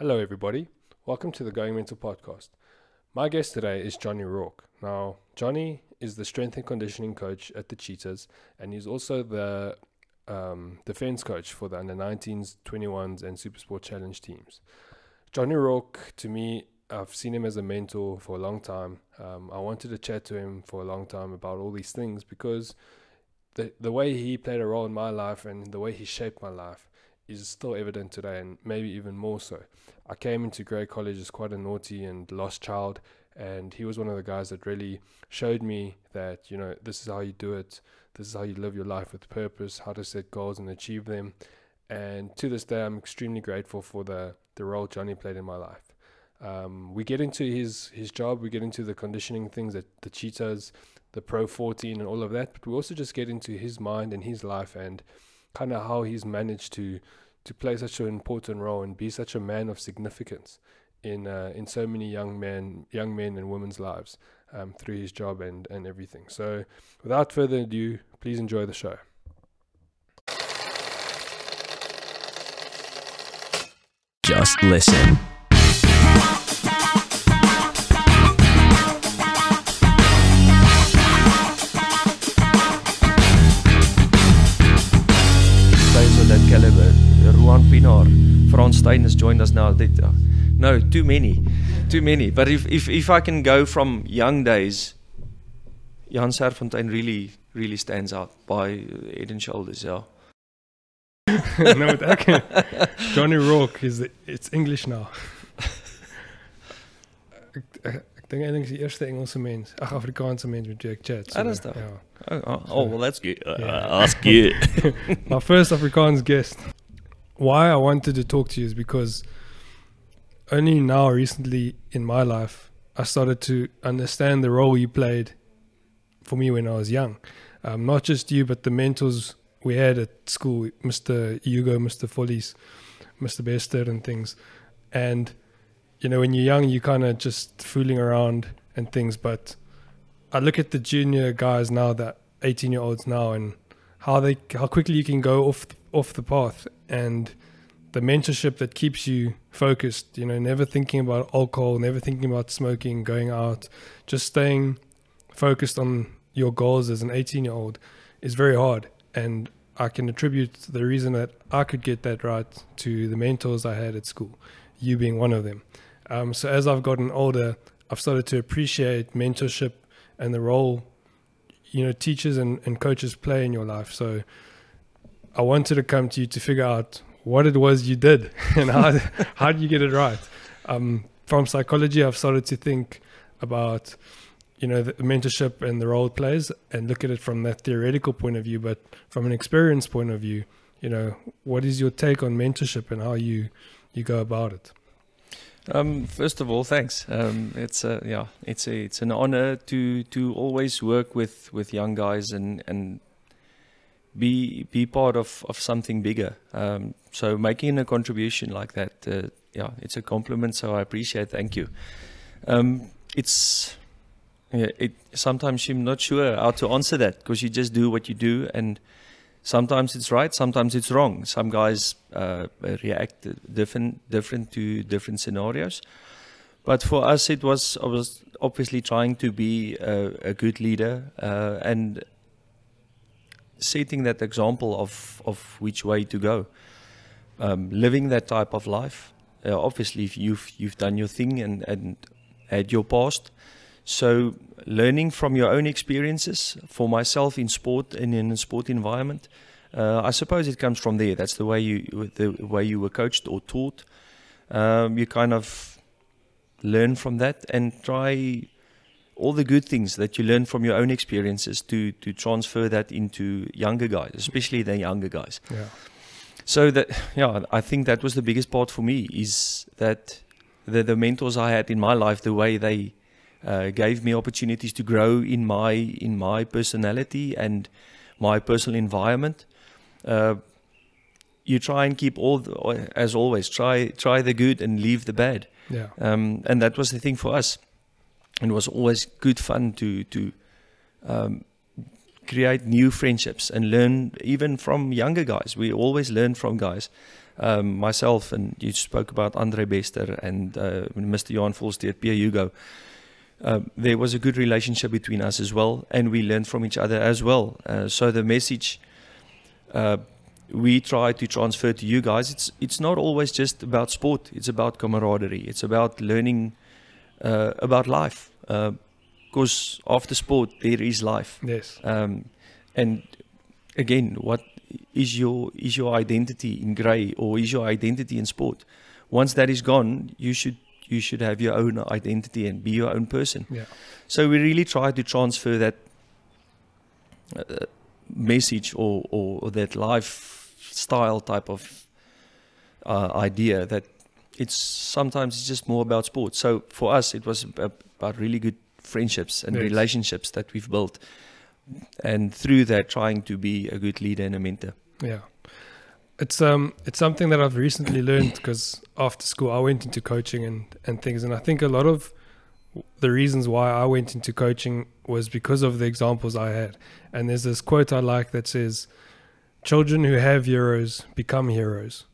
Hello, everybody. Welcome to the Going Mental podcast. My guest today is Johnny Rourke. Now, Johnny is the strength and conditioning coach at the Cheetahs, and he's also the um, defense coach for the under 19s, 21s, and Super Sport Challenge teams. Johnny Rourke, to me, I've seen him as a mentor for a long time. Um, I wanted to chat to him for a long time about all these things because the the way he played a role in my life and the way he shaped my life is still evident today, and maybe even more so. I came into Grey College as quite a naughty and lost child, and he was one of the guys that really showed me that you know this is how you do it, this is how you live your life with purpose, how to set goals and achieve them. And to this day, I'm extremely grateful for the the role Johnny played in my life. Um, we get into his his job, we get into the conditioning things that the cheetahs, the Pro 14, and all of that, but we also just get into his mind and his life and kind of how he's managed to to play such an important role and be such a man of significance in uh, in so many young men young men and women's lives um, through his job and and everything. So, without further ado, please enjoy the show. Just listen. Steyn has joined us now. They- uh, No, too many, too many. But if, if, if I can go from young days, Jan Serfontein really really stands out by uh, head and shoulders. Yeah. no, but okay. Johnny Rourke is it's English now. ek ek ek dink eintlik is die eerste Engelse mens, ag Afrikaanse mens met wie ek chat. Ah, dis dat. Ja. Oh, oh, oh well, that's good. Uh, Yeah. That's good. My first Afrikaans guest. Why I wanted to talk to you is because only now recently in my life I started to understand the role you played for me when I was young. Um, not just you, but the mentors we had at school, Mr. Hugo, Mr. Follies, Mr. Bester, and things. And you know, when you're young, you kind of just fooling around and things. But I look at the junior guys now, that 18 year olds now, and how they how quickly you can go off off the path. And the mentorship that keeps you focused you know never thinking about alcohol never thinking about smoking going out just staying focused on your goals as an 18 year old is very hard. And i can attribute the reason that i could get that right to the mentors i had at school you being one of them. Um, so as i've gotten older i've started to appreciate mentorship and the role you know teachers and, and coaches play in your life. So i wanted to come to you to figure out what it was you did and how how did you get it right um, from psychology i've started to think about you know the mentorship and the role it plays and look at it from that theoretical point of view but from an experience point of view you know what is your take on mentorship and how you you go about it Um, first of all, thanks. Um, it's a, yeah, it's a, it's an honor to to always work with with young guys and and be be part of of something bigger. Um, so making a contribution like that, uh, yeah, it's a compliment. So I appreciate. Thank you. Um, it's yeah, it sometimes I'm not sure how to answer that because you just do what you do and. Sometimes it's right, sometimes it's wrong. Some guys uh, react different, different to different scenarios. But for us, it was, I was obviously trying to be a, a good leader uh, and setting that example of, of which way to go. Um, living that type of life. Uh, obviously, if you've you've done your thing and, and had your past. So learning from your own experiences for myself in sport and in a sport environment, uh, I suppose it comes from there. That's the way you the way you were coached or taught. Um, you kind of learn from that and try all the good things that you learn from your own experiences to to transfer that into younger guys, especially the younger guys. yeah So that yeah, I think that was the biggest part for me is that the the mentors I had in my life, the way they uh, gave me opportunities to grow in my in my personality and my personal environment. Uh, you try and keep all, the, as always, try try the good and leave the bad. yeah Um, and that was the thing for us. It was always good fun to to um, create new friendships and learn even from younger guys. We always learn from guys. um, myself and you spoke about Andre Bester and uh, Mr. Johan Volsteed, Pierre Hugo. Uh, there was a good relationship between us as well, and we learned from each other as well. Uh, so the message uh, we try to transfer to you guys, it's it's not always just about sport. It's about camaraderie. It's about learning uh, about life. Because after sport, there is life. Yes. Um, and again, what is your is your identity in grey or is your identity in sport? Once that is gone, you should you should have your own identity and be your own person. Yeah. So we really try to transfer that uh, message or, or, or that lifestyle type of uh, idea that it's sometimes it's just more about sports. So for us, it was about really good friendships and Yes. relationships that we've built, and through that, trying to be a good leader and a mentor. Yeah. It's um it's something that I've recently learned because after school I went into coaching and and things and I think a lot of the reasons why I went into coaching was because of the examples I had. And there's this quote I like that says children who have heroes become heroes.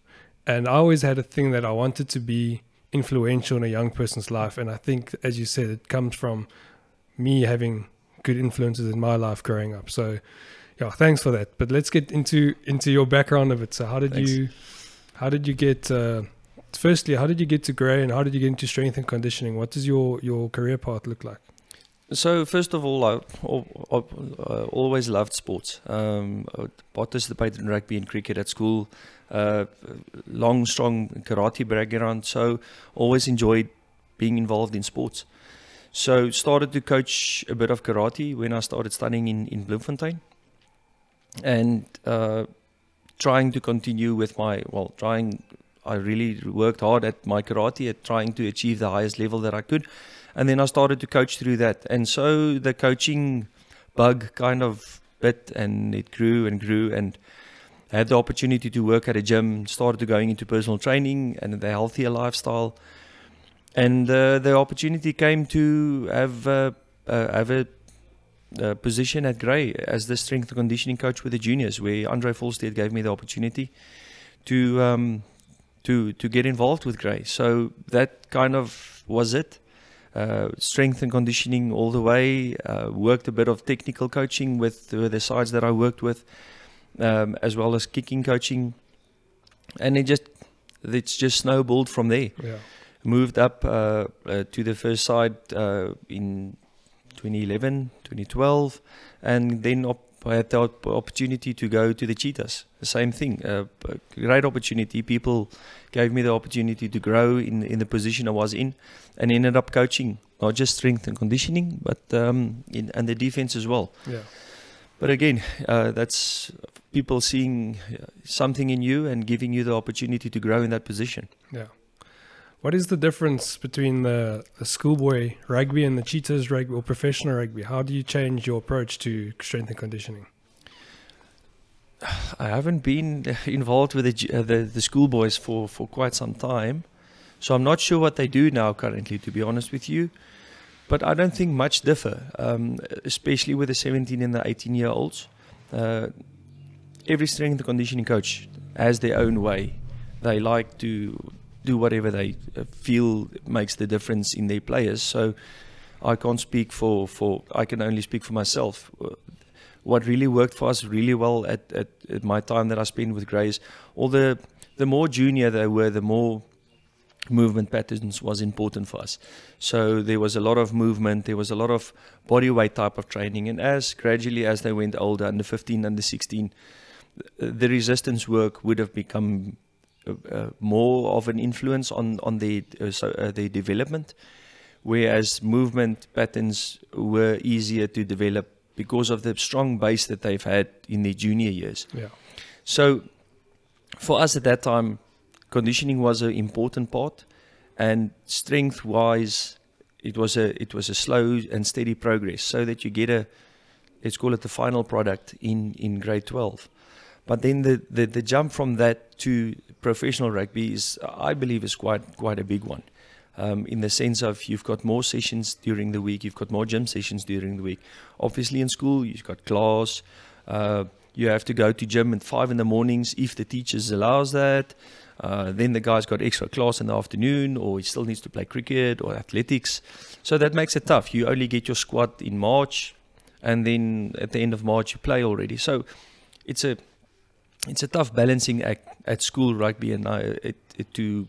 And I always had a thing that I wanted to be influential in a young person's life and I think as you said it comes from me having good influences in my life growing up. So yeah, thanks for that. But let's get into into your background of it. So how did Thanks. you how did you get uh, firstly how did you get to Grey and how did you get into strength and conditioning? What does your your career path look like? So first of all, I, al- al- uh, always loved sports. Um, I participated in rugby and cricket at school. Uh, long, strong karate background. So always enjoyed being involved in sports. So started to coach a bit of karate when I started studying in in Bloemfontein, and uh, trying to continue with my well, trying. I really worked hard at my karate at trying to achieve the highest level that I could and then I started to coach through that. And so the coaching bug kind of bit and it grew and grew and I had the opportunity to work at a gym, started to going into personal training and the healthier lifestyle. And uh, the opportunity came to have uh, uh, have a, a position at Grey as the strength and conditioning coach with the juniors, where Andre Volsteed gave me the opportunity to um, to to get involved with Grey. So that kind of was it uh, strength and conditioning all the way. Uh, worked a bit of technical coaching with, with the sides that I worked with, um, as well as kicking coaching, and it just it's just snowballed from there. Yeah. Moved up uh, uh, to the first side uh, in 2011, 2012, and then op- I had the opportunity to go to the Cheetahs. The same thing, uh, a great opportunity. People gave me the opportunity to grow in in the position I was in, and ended up coaching not just strength and conditioning, but um, in and the defense as well. Yeah. But again, uh, that's people seeing uh, something in you and giving you the opportunity to grow in that position. Yeah. What is the difference between the, the schoolboy rugby and the cheetahs rugby or professional rugby? How do you change your approach to strength and conditioning? I haven't been involved with the uh, the, the schoolboys for, for quite some time, so I'm not sure what they do now currently. To be honest with you, but I don't think much differ, um, especially with the 17 and the 18 year olds. Uh, every strength and conditioning coach has their own way. They like to do whatever they uh, feel makes the difference in their players. So I can't speak for, for I can only speak for myself. Uh, What really worked for us really well at, at, at my time that I spent with Grays, all the the more junior they were, the more movement patterns was important for us. So there was a lot of movement, there was a lot of body weight type of training, and as gradually as they went older, under 15, under 16, the resistance work would have become more of an influence on on their uh, so, uh, their development, whereas movement patterns were easier to develop because of the strong base that they've had in their junior years. Yeah. So for us at that time, conditioning was an important part, and strength wise, it was a it was a slow and steady progress, so that you get a let's call it the final product in in grade 12. But then the, the, the jump from that to professional rugby is, I believe, is quite quite a big one. Um, in the sense of you've got more sessions during the week, you've got more gym sessions during the week. Obviously, in school, you've got class. Uh, you have to go to gym at five in the mornings if the teachers allows that. Uh, then the guy's got extra class in the afternoon, or he still needs to play cricket or athletics. So that makes it tough. You only get your squad in March, and then at the end of March you play already. So it's a it's a tough balancing act at school rugby, and uh, it, it, to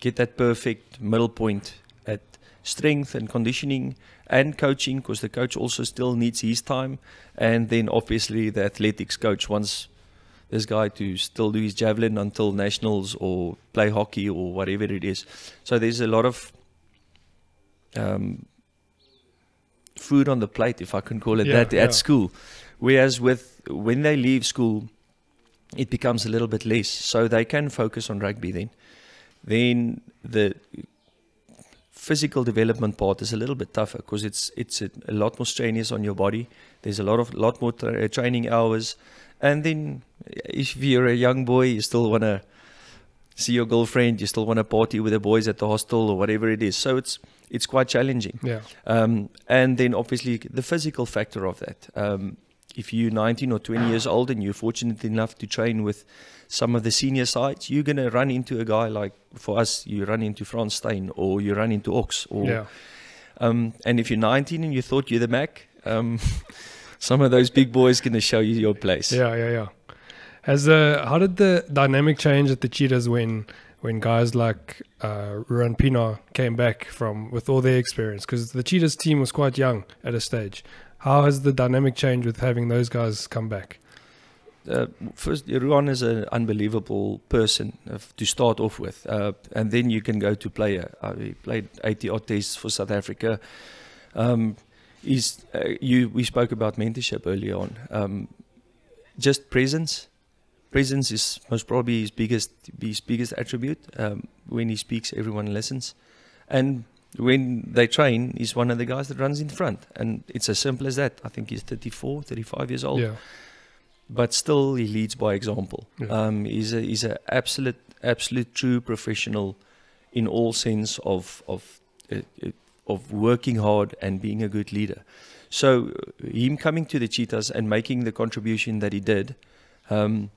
get that perfect middle point at strength and conditioning and coaching, because the coach also still needs his time, and then obviously the athletics coach wants this guy to still do his javelin until nationals or play hockey or whatever it is. So there's a lot of um, food on the plate, if I can call it Yeah, that, yeah. at school. Whereas with when they leave school, it becomes a little bit less, so they can focus on rugby then. Then the physical development part is a little bit tougher because it's it's a, a lot more strenuous on your body. There's a lot of lot more tra- uh, training hours, and then if you're a young boy, you still want to see your girlfriend, you still want to party with the boys at the hostel or whatever it is. So it's it's quite challenging. Yeah. Um, and then obviously the physical factor of that. Um, if you're 19 or 20 years old and you're fortunate enough to train with some of the senior sides, you're going to run into a guy like, for us, you run into Frans Steyn or you run into Ox. Or, Yeah. um, and if you're 19 and you thought you're the Mac, um, some of those big boys going to show you your place. Yeah, yeah, yeah. Has uh, how did the dynamic change at the Cheetahs when when guys like uh, Ruan Pienaar came back from with all their experience? Because the Cheetahs team was quite young at a stage. How has the dynamic changed with having those guys come back? uh, first, Ruan is an unbelievable person uh, to start off with, uh, and then you can go to player. Uh, he played 80 odd tests for South Africa. Um, he's, uh, you, we spoke about mentorship earlier on. Um, just presence. Presence is most probably his biggest his biggest attribute. Um, when he speaks, everyone listens, and when they train, he's one of the guys that runs in front, and it's as simple as that. I think he's 34, 35 years old Yeah, but still he leads by example. Yeah. Um, he's a he's a absolute absolute true professional in all sense of of uh, uh, of working hard and being a good leader. So uh, him coming to the Cheetahs and making the contribution that he did, um,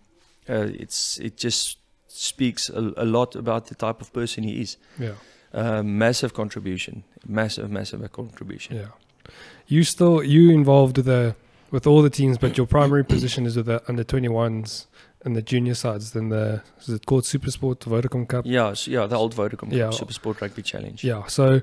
uh, it's it just speaks a, a lot about the type of person he is. yeah, Uh, massive contribution, massive massive contribution. yeah. You still you involved with the with all the teams, but your primary position is with the under twenty ones and the junior sides. Then the is it called Super Sport Vodacom Cup? Yeah, so yeah, the old Vodacom Yeah. Super Sport Rugby Challenge. Yeah. So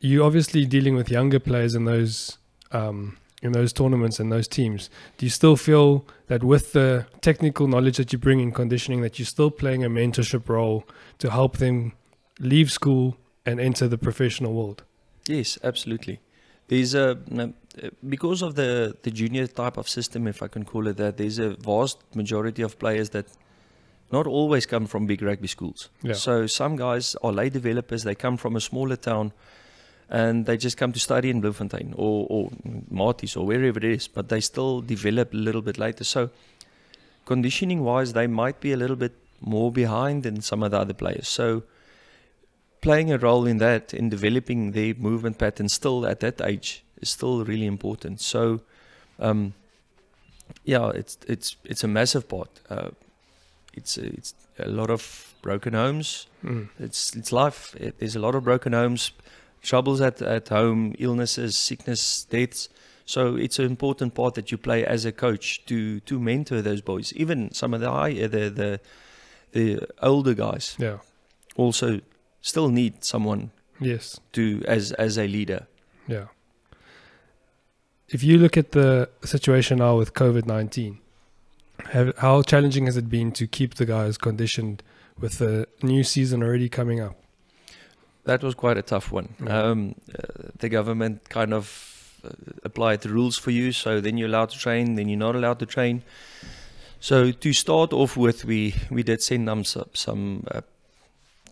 you obviously dealing with younger players in those um, in those tournaments and those teams. Do you still feel that with the technical knowledge that you bring in conditioning, that you're still playing a mentorship role to help them leave school and enter the professional world? Yes, absolutely. There's a because of the the junior type of system, if I can call it that. There's a vast majority of players that not always come from big rugby schools. Yeah. So some guys are late developers. They come from a smaller town, and they just come to study in Bloemfontein or or Maties or wherever it is. But they still develop a little bit later. So conditioning wise, they might be a little bit more behind than some of the other players. So playing a role in that in developing their movement patterns still at that age is still really important. So, um, yeah, it's it's it's a massive part. Uh, it's it's a lot of broken homes. Mm. It's it's life. It, there's a lot of broken homes, troubles at at home, illnesses, sickness, deaths. So it's an important part that you play as a coach to to mentor those boys. Even some of the high the the the older guys Yeah. also still need someone Yes. to as as a leader. Yeah. If you look at the situation now with COVID 19, have, how challenging has it been to keep the guys conditioned with the new season already coming up? That was quite a tough one. Yeah. Um, uh, the government kind of uh, applied the rules for you, so then you're allowed to train, then you're not allowed to train. So to start off with, we we did send them some, some uh,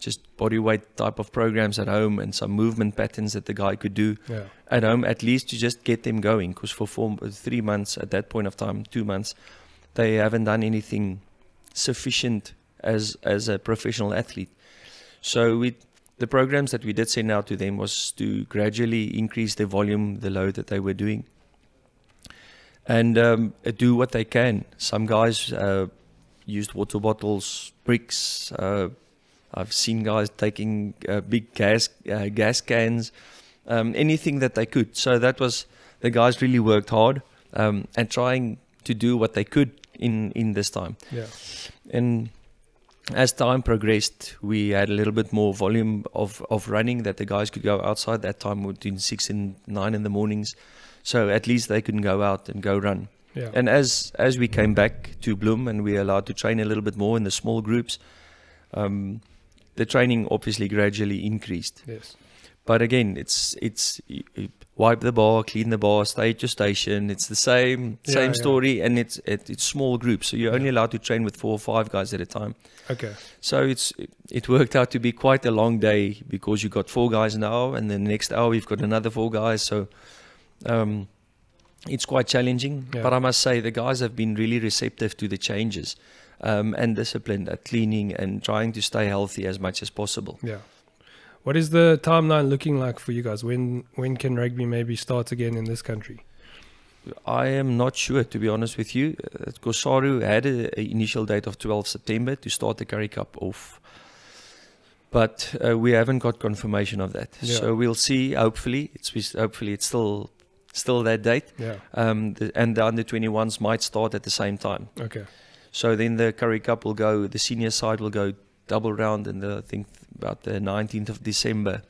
just body weight type of programs at home and some movement patterns that the guy could do Yeah. at home, at least to just get them going. Because for four, three months at that point of time, two months, they haven't done anything sufficient as as a professional athlete. So we the programs that we did send out to them was to gradually increase the volume, the load that they were doing, and um, do what they can. Some guys uh, used water bottles bricks. Uh, I've seen guys taking uh, big gas uh, gas cans, um, anything that they could. So that was the guys really worked hard um, and trying to do what they could in in this time. Yeah. And as time progressed, we had a little bit more volume of, of running that the guys could go outside. That time between six and nine in the mornings, so at least they can go out and go run. Yeah. And as as we came back to Bloem and we were allowed to train a little bit more in the small groups, um, the training obviously gradually increased. yes. But again, it's it's wipe the bar, clean the bar, stay at your station. It's the same Yeah, same yeah. story, and it's it, it's small groups, so you're only allowed to train with four or five guys at a time. Okay. So it's it worked out to be quite a long day because you've got four guys now, and then the next hour you've got another four guys. So um, it's quite challenging. Yeah. But I must say the guys have been really receptive to the changes um, and disciplined at cleaning and trying to stay healthy as much as possible. Yeah. What is the timeline looking like for you guys? When when can rugby maybe start again in this country? I am not sure, to be honest with you. Uh, Kosaru had an initial date of 12 September to start the Currie Cup off. But uh, we haven't got confirmation of that. Yeah. So we'll see. Hopefully, it's hopefully it's still still that date. Yeah. Um, the, and the under 21s might start at the same time. Okay. So then the Currie Cup will go. The senior side will go double round, and the, I think about the 19th of December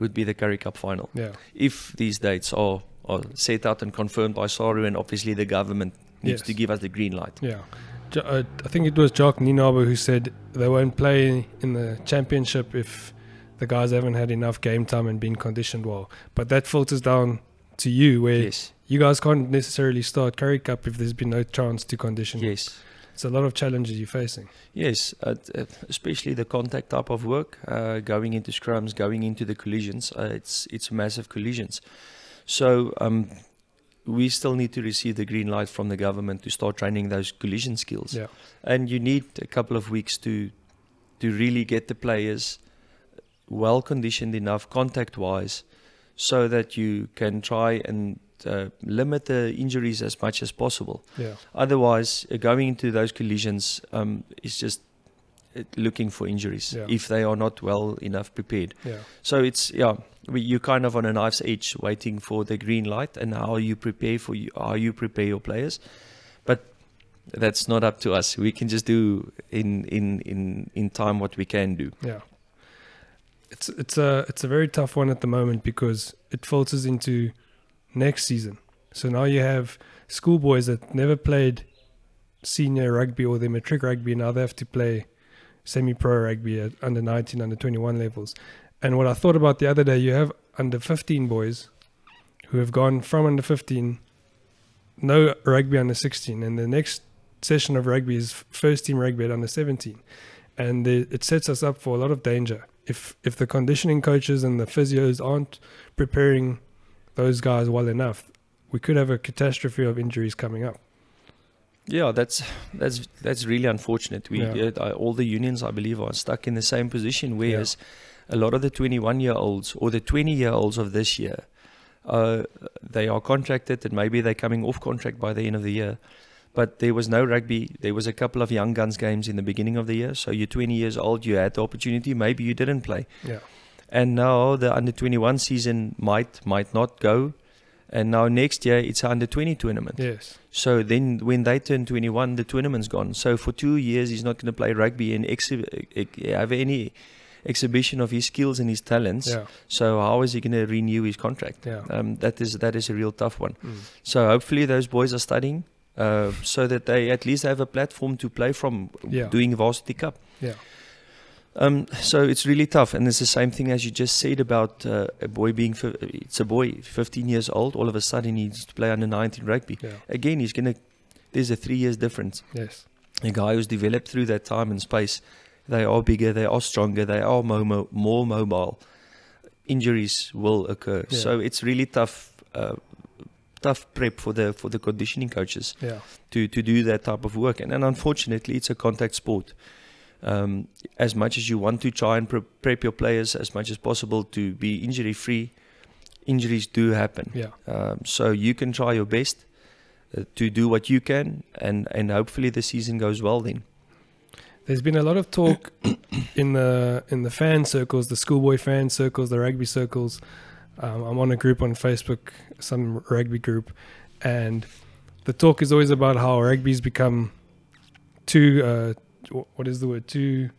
would be the Currie Cup final Yeah. if these dates are, are set out and confirmed by SARU, and obviously the government needs Yes. to give us the green light. Yeah. Uh, I think it was Jacques Nienaber who said they won't play in the championship if the guys haven't had enough game time and been conditioned well. But that filters down to you where Yes, you guys can't necessarily start Currie Cup if there's been no chance to condition. yes, It's a lot of challenges you're facing. yes. Uh, especially the contact type of work, uh, going into scrums, going into the collisions. Uh, it's it's massive collisions. So um, we still need to receive the green light from the government to start training those collision skills. Yeah. and you need a couple of weeks to to really get the players well conditioned enough contact wise so that you can try and uh, limit the injuries as much as possible Yeah. otherwise uh, going into those collisions um, is just uh, looking for injuries Yeah. if they are not well enough prepared Yeah. so it's yeah we, you're kind of on a knife's edge waiting for the green light and how you prepare for you how you prepare your players but that's not up to us we can just do in in in in time what we can do Yeah. It's it's a it's a very tough one at the moment because it filters into next season. So now you have schoolboys that never played senior rugby or their matric rugby now they have to play semi-pro rugby at under 19 under 21 levels. And what I thought about the other day you have under 15 boys who have gone from under 15 no rugby under 16 and the next session of rugby is first team rugby at under 17 and the, it sets us up for a lot of danger if if the conditioning coaches and the physios aren't preparing those guys well enough we could have a catastrophe of injuries coming up. Yeah that's that's that's really unfortunate. We Yeah. uh, all the unions i believe are stuck in the same position whereas a lot of the 21 year olds or the 20 year olds of this year uh, they are contracted and maybe they're coming off contract by the end of the year but there was no rugby. There was a couple of young guns games in the beginning of the year. So you're 20 years old you had the opportunity. Maybe you didn't play. Yeah and now the under 21 season might might not go. And now next year it's under 20 tournament. Yes. So then when they turn 21 the tournament's gone. So for two years he's not going to play rugby and exhi- have any exhibition of his skills and his talents. Yeah. So how is he going to renew his contract? Yeah. Um, that is that is a real tough one. Mm. so hopefully those boys are studying uh, so that they at least have a platform to play from Yeah. doing varsity cup. Yeah um, so it's really tough, and it's the same thing as you just said about uh, a boy being. It's a boy, 15 years old. All of a sudden, he needs to play under 19 rugby. yeah Again, he's gonna. There's a three years difference. yes A guy who's developed through that time and space, they are bigger, they are stronger, they are more, mo- more mobile. Injuries will occur, Yeah. so it's really tough. Uh, tough prep for the for the conditioning coaches yeah to to do that type of work. And, and unfortunately, it's a contact sport. Um, as much as you want to try and pre- prep your players as much as possible to be injury free, injuries do happen. yeah Um, so you can try your best uh, to do what you can, and and hopefully the season goes well. Then There's been a lot of talk in the in the fan circles, the schoolboy fan circles, the rugby circles. Um, I'm on a group on Facebook, some rugby group, and the talk is always about how rugby's become too. Uh, what is the word? Too.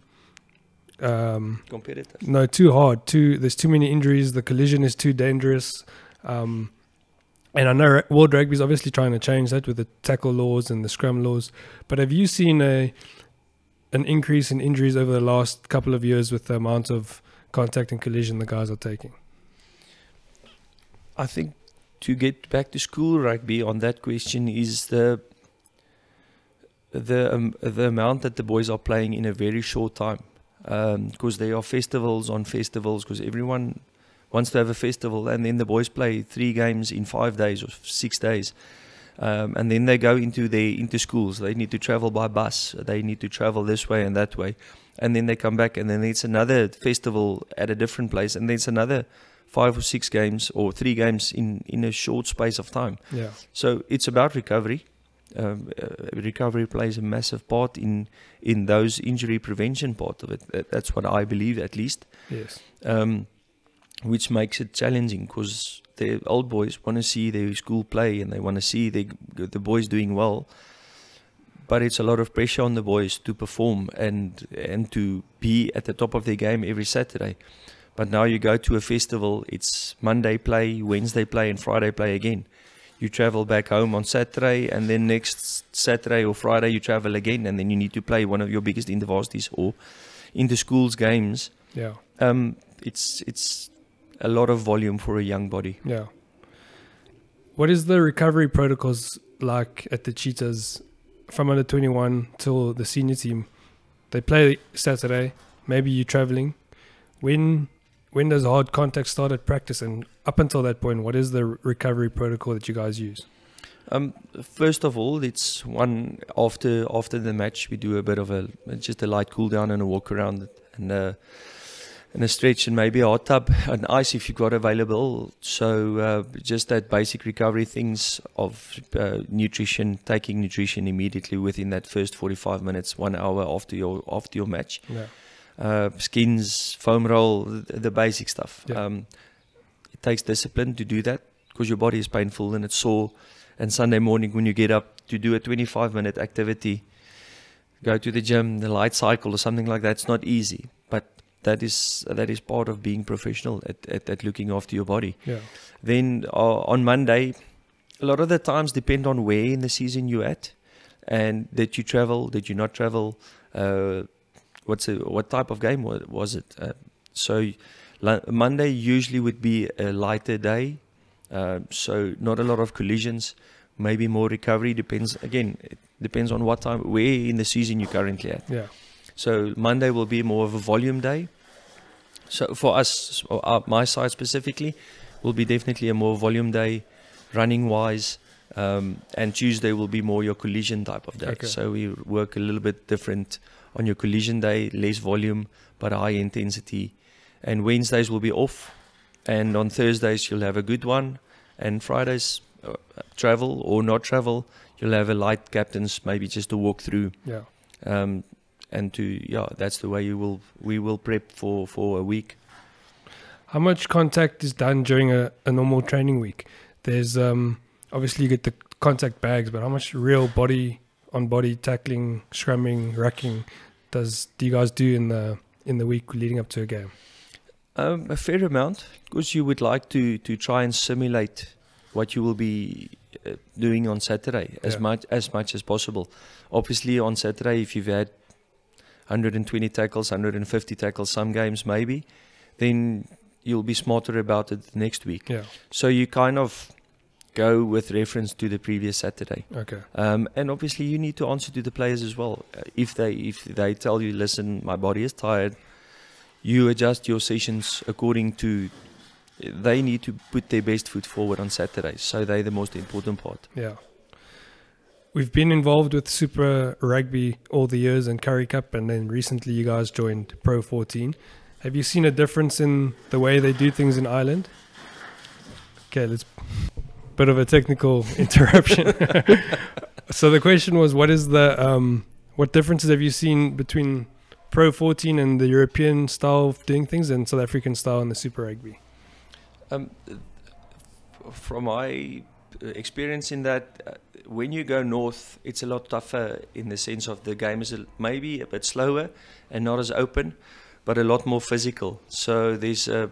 Um, Competitive. no, too hard. Too. There's too many injuries. The collision is too dangerous. Um, and I know World Rugby is obviously trying to change that with the tackle laws and the scrum laws. But have you seen a an increase in injuries over the last couple of years with the amount of contact and collision the guys are taking? I think to get back to school rugby on that question is the the um, the amount that the boys are playing in a very short time. Because there are festivals on festivals because everyone wants to have a festival and then the boys play three games in five days or six days. Um, and then they go into their into schools. They need to travel by bus. They need to travel this way and that way. And then they come back and then it's another festival at a different place and then it's another five or six games or three games in in a short space of time. Yeah. so it's about recovery. Um, uh, recovery plays a massive part in in those injury prevention part of it. That's what I believe, at least. Yes. Um, which makes it challenging because the old boys want to see their school play and they want to see the the boys doing well. But it's a lot of pressure on the boys to perform and and to be at the top of their game every Saturday. But now you go to a festival, it's Monday play, Wednesday play, and Friday play again. You travel back home on Saturday, and then next Saturday or Friday you travel again, and then you need to play one of your biggest intervarsities or in the schools games. Yeah. Um, it's it's a lot of volume for a young body. Yeah. What is the recovery protocols like at the Cheetahs from under 21 till the senior team? They play Saturday. Maybe you're traveling. When when does hard contact start at practice? And up until that point, what is the recovery protocol that you guys use? Um, first of all, it's one after after the match we do a bit of a just a light cool down and a walk around and uh, and a stretch and maybe a hot tub and ice if you've got available. So uh, just that basic recovery things of uh, nutrition, taking nutrition immediately within that first 45 minutes, one hour after your after your match. Yeah. Uh, skins, foam roll, the, the basic stuff. Yeah. Um, it takes discipline to do that because your body is painful and it's sore. And Sunday morning, when you get up to do a 25 minute activity, go to the gym, the light cycle or something like that, it's not easy. But that is that is part of being professional at, at, at looking after your body. Yeah. Then uh, on Monday, a lot of the times depend on where in the season you're at, and did you travel, did you not travel, uh, what's it, what type of game was, was it? Uh, so Monday usually would be a lighter day, uh, so not a lot of collisions, maybe more recovery. Depends again, it depends on what time, where in the season you're currently at. Yeah. So Monday will be more of a volume day. So for us, or uh, my side specifically, will be definitely a more volume day, running wise. Um, and Tuesday will be more your collision type of day. Okay. So we work a little bit different on your collision day, less volume but high intensity. And Wednesdays will be off, and on Thursdays you'll have a good one, and Fridays uh, travel or not travel, you'll have a light captains maybe just to walk through Yeah. um, and to yeah that's the way you will we will prep for for a week How much contact is done during a, a normal training week? There's um obviously you get the contact bags, but how much real body on body tackling, scrumming, rucking does do you guys do in the in the week leading up to a game? um, a fair amount because you would like to to try and simulate what you will be uh, doing on Saturday as Yeah. much as much as possible obviously on Saturday if you've had 120 tackles 150 tackles some games maybe then you'll be smarter about it next week Yeah. so you kind of go with reference to the previous Saturday Okay. Um, and obviously, you need to answer to the players as well. Uh, if they if they tell you, listen, my body is tired, you adjust your sessions according to. They need to put their best foot forward on Saturday, so they're the most important part. Yeah. We've been involved with Super Rugby all the years and Currie Cup, and then recently you guys joined Pro 14. Have you seen a difference in the way they do things in Ireland? Okay, let's. Bit of a technical interruption. so the question was, what is the um, what differences have you seen between Pro 14 and the European style of doing things and South African style in the Super Rugby? Um, from my experience in that, uh, when you go north, it's a lot tougher in the sense of the game is a, maybe a bit slower and not as open, but a lot more physical. So there's a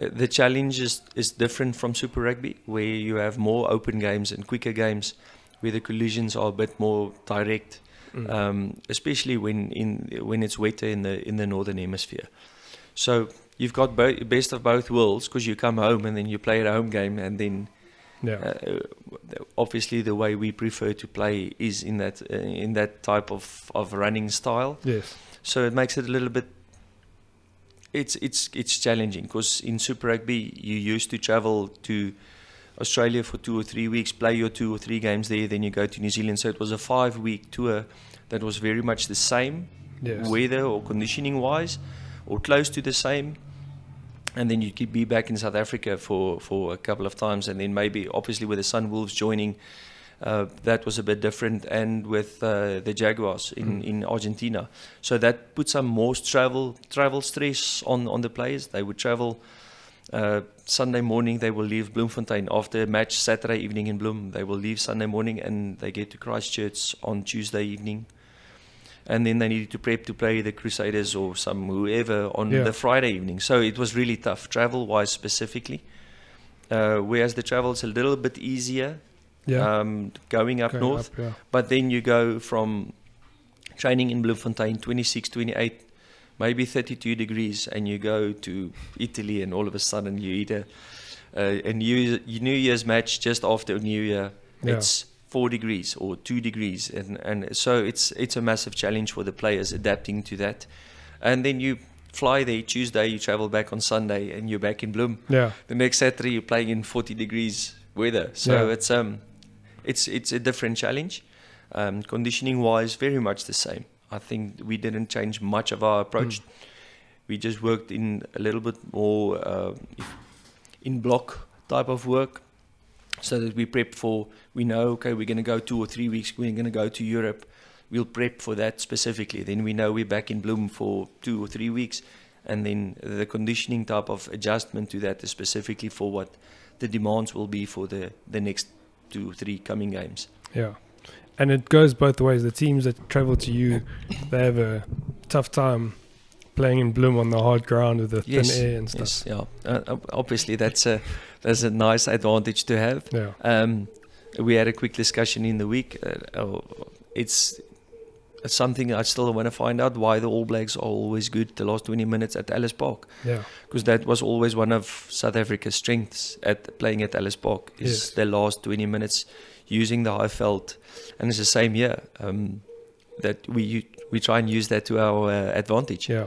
the challenge is, is different from Super Rugby, where you have more open games and quicker games, where the collisions are a bit more direct, Mm. um, especially when in when it's wetter in the in the northern hemisphere. So you've got bo- best of both worlds because you come home and then you play a home game, and then yeah. uh, obviously the way we prefer to play is in that uh, in that type of, of running style. yes. So it makes it a little bit. It's it's it's challenging because in Super Rugby you used to travel to Australia for two or three weeks, play your two or three games there, then you go to New Zealand. So it was a five-week tour that was very much the same, Yes. weather or conditioning wise, or close to the same. And then you could be back in South Africa for, for a couple of times, and then maybe obviously with the Sunwolves joining, uh, that was a bit different, and with uh, the Jaguars in, Mm. in Argentina, so that put some more travel travel stress on on the players. They would travel uh, Sunday morning. They will leave Bloemfontein after a match Saturday evening in Bloem. They will leave Sunday morning and they get to Christchurch on Tuesday evening and then they needed to prep to play the Crusaders or some whoever on Yeah. the Friday evening. So it was really tough, travel wise specifically. Uh, whereas the travel is a little bit easier Yeah. um, going up Going north. up, yeah. But then you go from training in Bloemfontein, 26, 28, maybe 32 degrees, and you go to Italy, and all of a sudden you eat a, a, a New, New Year's match just after New Year. Yeah. It's four degrees or two degrees, and, and so it's it's a massive challenge for the players adapting to that. And then you fly there Tuesday, you travel back on Sunday, and you're back in Bloem. Yeah. The next Saturday you're playing in 40 degrees weather. So Yeah. it's um it's it's a different challenge. Um, conditioning wise, very much the same. I think we didn't change much of our approach. We just worked in a little bit more uh, in block type of work, so that we prep for. We know okay, we're going to go two or three weeks. We're going to go to Europe. We'll prep for that specifically. Then we know we're back in Bloem for two or three weeks, and then the conditioning type of adjustment to that is specifically for what the demands will be for the the next two three coming games. Yeah. And it goes both ways. The teams that travel to you, they have a tough time playing in Bloem on the hard ground with the Yes, thin air and stuff. Yes, yeah. Uh, obviously, that's a that's a nice advantage to have. Yeah. Um, we had a quick discussion in the week. Uh, oh, it's it's something I still want to find out why the All Blacks are always good the last 20 minutes at Ellis Park Yeah. because that was always one of South Africa's strengths at playing at Ellis Park is Yes. the last 20 minutes using the Highveld and it's the same here um, that we we try and use that to our uh, advantage. Yeah.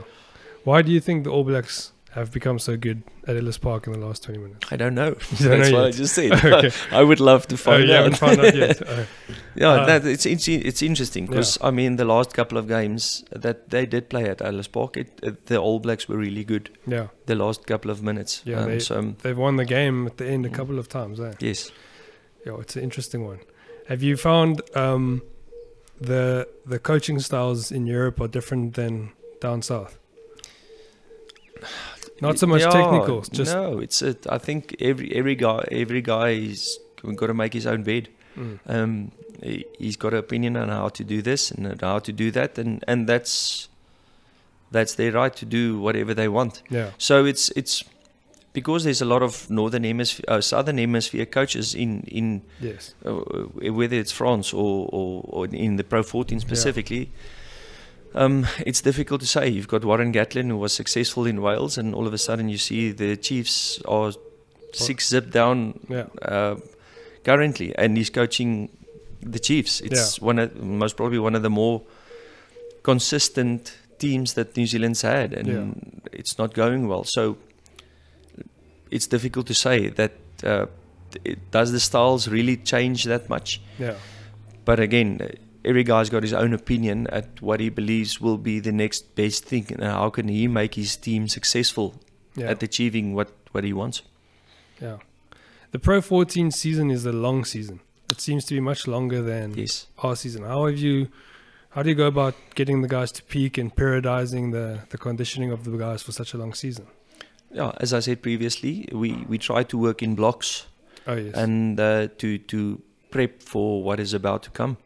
Why do you think the All Blacks have become so good at Ellis Park in the last 20 minutes? I don't know. That's know what I just said. Okay. I would love to Oh, find out. haven't out yet. Oh, Yeah, Uh, that it's it's it's interesting because I mean the last couple of games that they did play at Ellis Park, it, uh, the All Blacks were really good. yeah. The last couple of minutes. Yeah, um, they- so um, They've won the game at the end a Mm. couple of times. Eh? yes, Yeah, it's an interesting one. Have you found um, the the coaching styles in Europe are different than down south? Not so much Yeah, technical, just no. It's a, I think every every guy every guy is got to make his own bed. Mm, Um, he, he's got an opinion on how to do this and how to do that, and and that's that's their right to do whatever they want. yeah, So it's it's because there's a lot of northern hemisphere, uh, southern hemisphere coaches in in yes, uh, whether it's France or, or, or in the Pro 14 specifically, um, it's difficult to say. You've got Warren Gatland who was successful in Wales, and all of a sudden you see the Chiefs are six zip down yeah, uh, currently, and he's coaching the Chiefs. It's one of most probably one of the more consistent teams that New Zealand's had, and Yeah. it's not going well. So it's difficult to say that. Uh, it, does the styles really change that much? yeah, But again, every guy's got his own opinion at what he believes will be the next best thing, and how can he make his team successful yeah, at achieving what, what he wants. yeah. The Pro 14 season is a long season. It seems to be much longer than Yes. our season. How have you How do you go about getting the guys to peak and periodizing the, the conditioning of the guys for such a long season? Yeah, as I said previously, we, we try to work in blocks Oh yes. and uh, to to prep for what is about to come,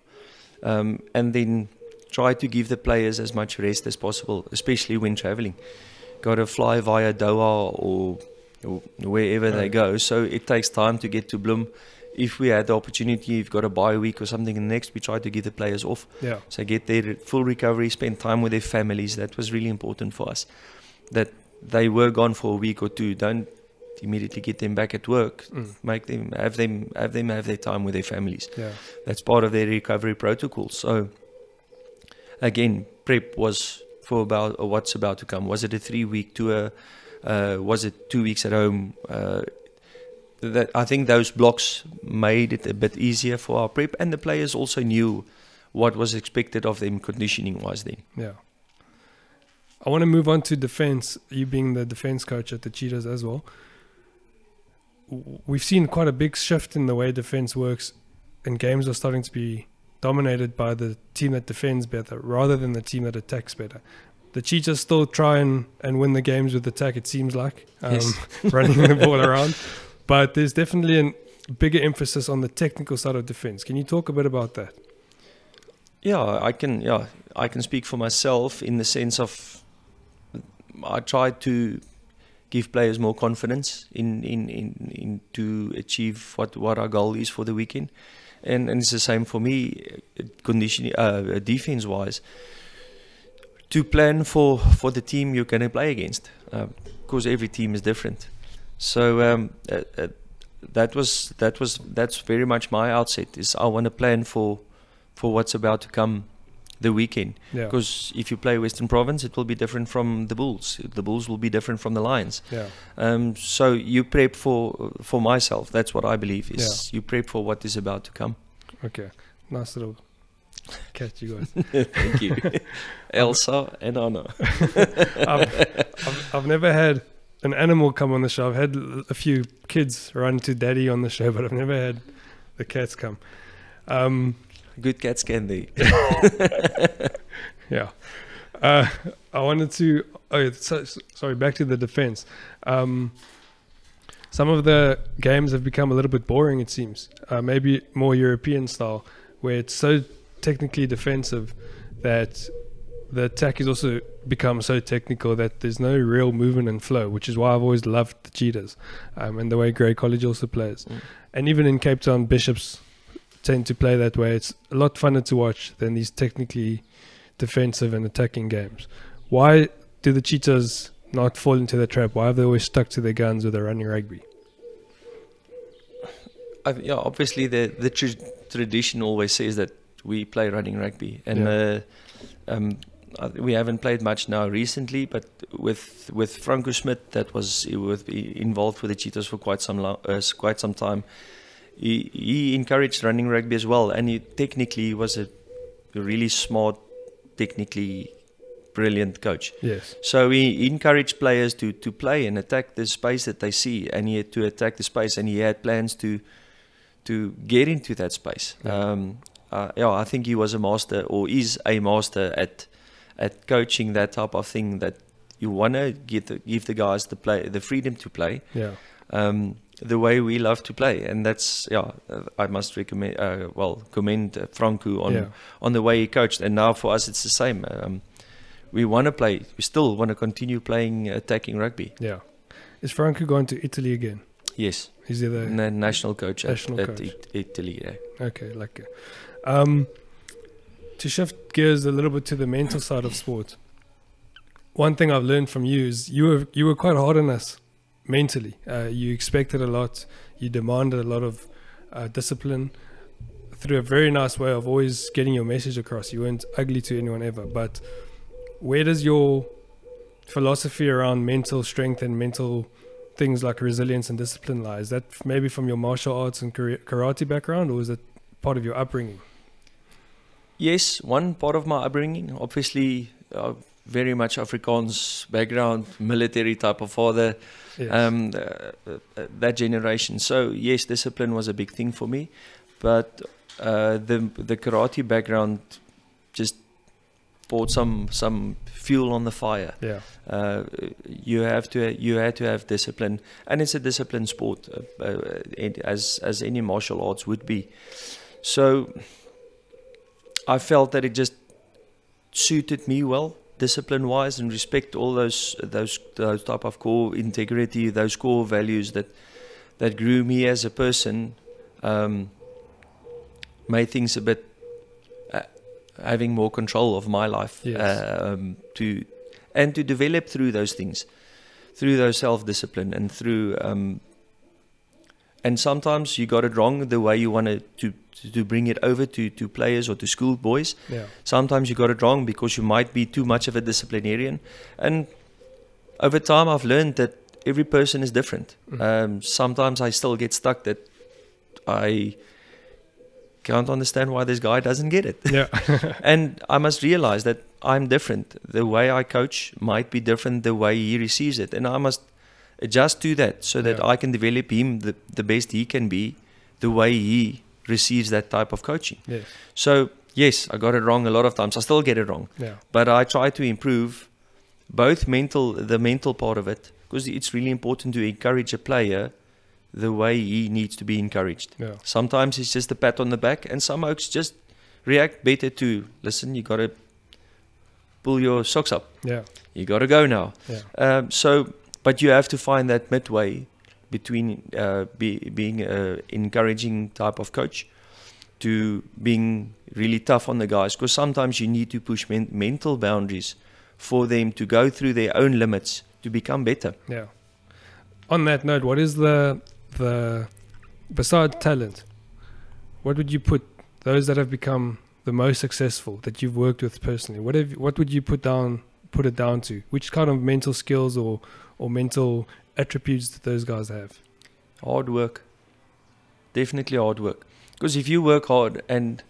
um, and then try to give the players as much rest as possible, especially when traveling. Got to fly via Doha or, or wherever they go, so it takes time to get to Bloem. If we had the opportunity, you've got a bye week or something, and next we try to give the players off, yeah. so get their full recovery, spend time with their families. That was really important for us. That they were gone for a week or two. Don't immediately get them back at work Mm. make them have them have them have their time with their families. Yeah. That's part of their recovery protocol. So again, prep was for about or what's about to come. Was it a three week tour? Uh, was it two weeks at home? Uh, that I think those blocks made it a bit easier for our prep, and the players also knew what was expected of them conditioning wise. Then Yeah. I want to move on to defense. You being the defense coach at the Cheetahs as well. We've seen quite a big shift in the way defense works, and games are starting to be dominated by the team that defends better rather than the team that attacks better. The Cheetahs still try and, and win the games with attack, it seems like, um, Yes. running the ball around. But there's definitely a bigger emphasis on the technical side of defense. Can you talk a bit about that? Yeah, I can. Yeah, I can speak for myself in the sense of I try to give players more confidence in in in, in to achieve what what our goal is for the weekend, and and it's the same for me, uh, conditioning uh, defense wise. To plan for for the team you're going to play against, because every team is different. So um, uh, uh, that was that was that's very much my outset. Is I want to plan for for what's about to come the weekend. Yeah. Because if you play Western Province, it will be different from the Bulls. The Bulls will be different from the Lions. Yeah. Um, so you prep for for myself. That's what I believe is you prep for what is about to come. Okay. Nice little catch, you guys. Thank you, Elsa and Anna. I've, I've, I've never had an animal come on the show. I've had a few kids run to daddy on the show, but I've never had the cats come. Um, Good cats can they? yeah. Uh, I wanted to. Oh, so, sorry. Back to the defense. Um, some of the games have become a little bit boring. It seems uh, maybe more European style, where it's so technically defensive that the attack has also become so technical that there's no real movement and flow, which is why I've always loved the Cheetahs um, and the way Grey College also plays. Mm. And even in Cape Town, Bishops tend to play that way. It's a lot funner to watch than these technically defensive and attacking games. Why do the Cheetahs not fall into the trap? Why have they always stuck to their guns with their running rugby? I, yeah, obviously the the tr- tradition always says that we play running rugby, and uh, um, we haven't played much now recently. But with with Franco Smith, that was he was involved with the Cheetahs for quite some lo- uh, quite some time. He he encouraged running rugby as well, and he technically was a really smart, technically brilliant coach. Yes. So he encouraged players to to play and attack the space that they see, and he had to attack the space, and he had plans to to get into that space. Yeah. Um, uh, yeah, I think he was a master or is a master at at coaching that type of thing. That you wanna get the, give the guys the play the freedom to play Yeah. um, the way we love to play, and that's yeah. uh, I must recommend uh, well commend uh, Franco on yeah. on the way he coached. And now for us, it's the same. Um, we want to play. We still want to continue playing attacking rugby. Yeah. Is Franco going to Italy again? Yes, Is he the Na- national coach National at, at coach. It- Italy. Yeah. Okay, like uh, um, to shift gears a little bit to the mental side of sport. One thing I've learned from you is you were you were quite hard on us mentally. Uh, you expected a lot. You demanded a lot of uh, discipline through a very nice way of always getting your message across. You weren't ugly to anyone ever. But where does your philosophy around mental strength and mental things like resilience and discipline lie? Is that maybe from your martial arts and karate background, or is it part of your upbringing? Yes, one part of my upbringing, obviously, uh, very much Afrikaans background, military type of father. Yes. um, uh, uh, that generation. So yes, discipline was a big thing for me, but uh, the the karate background just poured some some fuel on the fire. Yeah. Uh, you have to you had to have discipline, and it's a disciplined sport, uh, uh, it- as as any martial arts would be. So I felt that it just suited me well, discipline wise, and respect all those those those type of core integrity, those core values that that grew me as a person. Um, made things a bit uh, having more control of my life Yes. um, to and to develop through those things through those self-discipline and through um, and sometimes you got it wrong the way you wanted to to to bring it over to to players or to school boys Yeah. sometimes you got it wrong because you might be too much of a disciplinarian and over time i've learned that every person is different Mm. um, sometimes i still get stuck that i can't understand why this guy doesn't get it Yeah. and i must realize that i'm different the way i coach might be different the way he receives it and i must adjust do that so that Yeah. i can develop him the, the best he can be the way he receives that type of coaching yes. so yes, I got it wrong a lot of times. I still get it wrong, Yeah. but I try to improve both mental, the mental part of it, because it's really important to encourage a player the way he needs to be encouraged. Yeah. Sometimes it's just a pat on the back, and some oaks just react better to listen. You got to pull your socks up. Yeah. You got to go now. Yeah. Um, so, but you have to find that midway between uh, be, being an encouraging type of coach to being really tough on the guys because sometimes you need to push men- mental boundaries for them to go through their own limits to become better. Yeah. On that note, what is the the beside talent? What would you put those that have become the most successful that you've worked with personally? What have what would you put down put it down to? Which kind of mental skills or or mental attributes that those guys have? Hard work. Definitely hard work. Because if you work hard and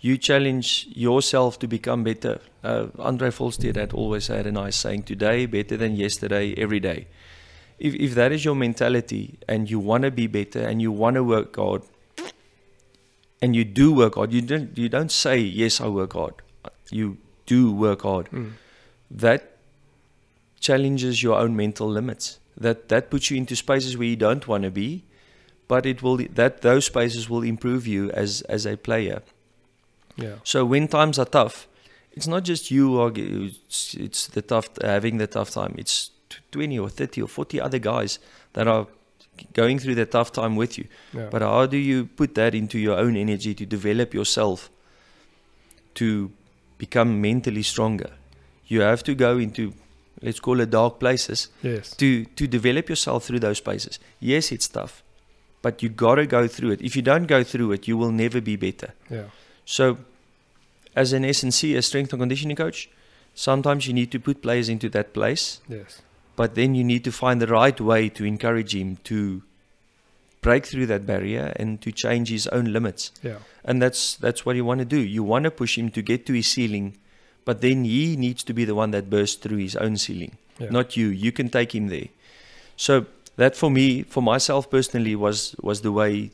you challenge yourself to become better, uh, Andre Volstead had always had a nice saying today, better than yesterday, every day. If, if that is your mentality and you want to be better and you want to work hard and you do work hard, you don't, you don't say, yes, I work hard. You do work hard Mm. that challenges your own mental limits. That that puts you into spaces where you don't want to be, but it will that those spaces will improve you as as a player. Yeah. So when times are tough, it's not just you are it's, it's the tough having the tough time. It's 20 or 30 or 40 other guys that are going through the tough time with you. Yeah. But how do you put that into your own energy to develop yourself to become mentally stronger? You have to go into, let's call it dark places, yes. to, to develop yourself through those spaces. Yes, it's tough, but you got to go through it. If you don't go through it, you will never be better. Yeah. So, as an SNC, a strength and conditioning coach, sometimes you need to put players into that place Yes. but then you need to find the right way to encourage him to break through that barrier and to change his own limits Yeah. and that's that's what you want to do you want to push him to get to his ceiling but then he needs to be the one that bursts through his own ceiling Yeah. not you you can take him there so that for me for myself personally was was the way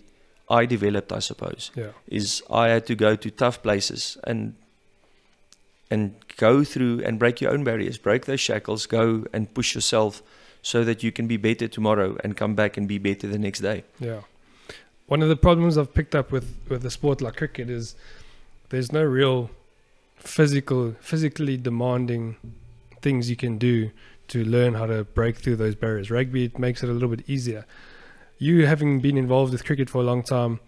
i developed i suppose Yeah. is i had to go to tough places and and go through and break your own barriers break those shackles go and push yourself so that you can be better tomorrow and come back and be better the next day Yeah. One of the problems I've picked up with with a sport like cricket is there's no real physical physically demanding things you can do to learn how to break through those barriers. Rugby it makes it a little bit easier. You having been involved with cricket for a long time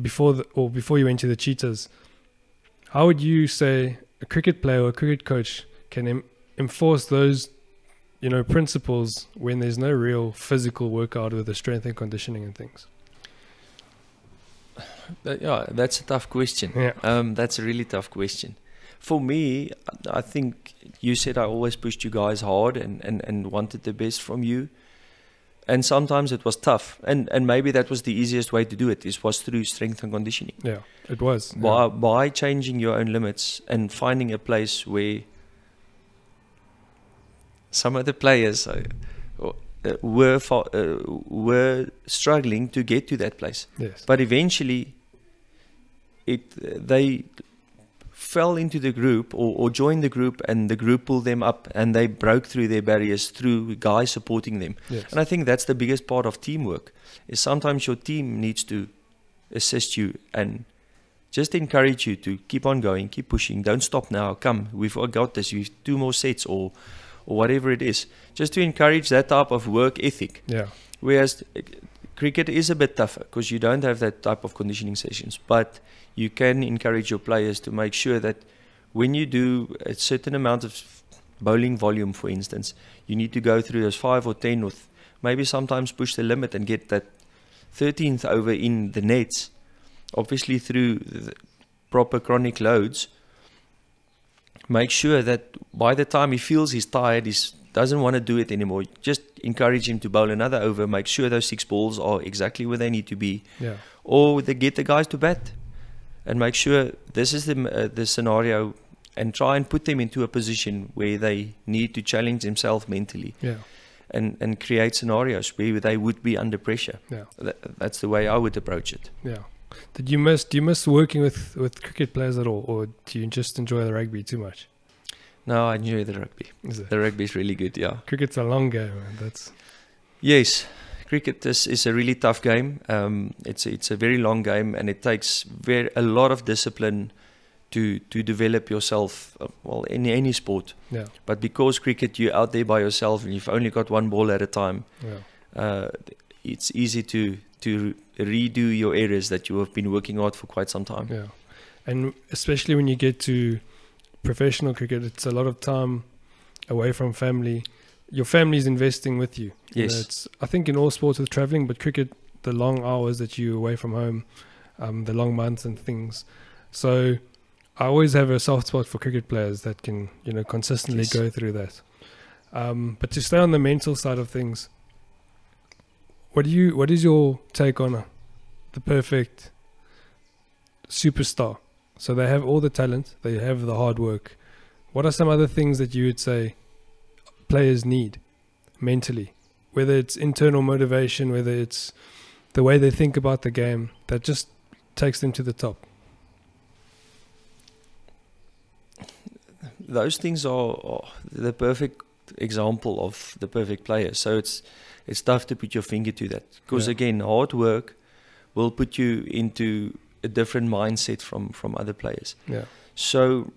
before the, or before you went to the Cheetahs, how would you say a cricket player or a cricket coach can em- enforce those you know principles when there's no real physical workout with the strength and conditioning and things That- yeah that's a tough question yeah Um, that's a really tough question. For me, I think you said I always pushed you guys hard and, and, and wanted the best from you. And sometimes it was tough. And, and maybe that was the easiest way to do it, is was through strength and conditioning. yeah it was yeah. By, by changing your own limits and finding a place where some of the players uh, uh, were, fo- uh, were struggling to get to that place. yes But eventually, it they fell into the group or, or joined the group and the group pulled them up and they broke through their barriers through guys supporting them. Yes. And I think that's the biggest part of teamwork. Is sometimes your team needs to assist you and just encourage you to keep on going, keep pushing. Don't stop now. Come, we've got this. We've two more sets or or whatever it is. Just to encourage that type of work ethic. yeah. Whereas cricket is a bit tougher because you don't have that type of conditioning sessions, but you can encourage your players to make sure that when you do a certain amount of bowling volume, for instance, you need to go through those five or ten, or th- maybe sometimes push the limit and get that 13th over in the nets. Obviously, through proper chronic loads, make sure that by the time he feels he's tired, he doesn't want to do it anymore. Just encourage him to bowl another over. Make sure those six balls are exactly where they need to be, Yeah. or they get the guys to bat, and make sure this is the uh, the scenario, and try and put them into a position where they need to challenge themselves mentally, Yeah. and and create scenarios where they would be under pressure. Yeah. That, that's the way I would approach it. Yeah. Did you miss do you miss working with, with cricket players at all or do you just enjoy the rugby too much? No, I enjoy the rugby. Is it? The rugby is really good. Yeah. Cricket's a long game, man. That's Yes, cricket is, is a really tough game. Um, it's a, it's a very long game, and it takes very a lot of discipline to to develop yourself. Uh, well, in any sport, yeah. but because cricket, you're out there by yourself, and you've only got one ball at a time. Yeah. Uh, it's easy to to redo your errors that you have been working hard for quite some time. Yeah. And especially when you get to professional cricket, it's a lot of time away from family. Your family's investing with you. You know, Yes. it's I think in all sports with traveling, but cricket, the long hours that you're away from home, um, the long months and things. So I always have a soft spot for cricket players that can, you know, consistently Yes. go through that. Um, but to stay on the mental side of things, what do you what is your take on the perfect superstar? So they have all the talent, they have the hard work. What are some other things that you would say players need mentally? Whether it's internal motivation, whether it's the way they think about the game that just takes them to the top. those things are, are the perfect example of the perfect player. So it's it's tough to put your finger to that because Yeah. again, hard work will put you into a different mindset from from other players. Yeah. So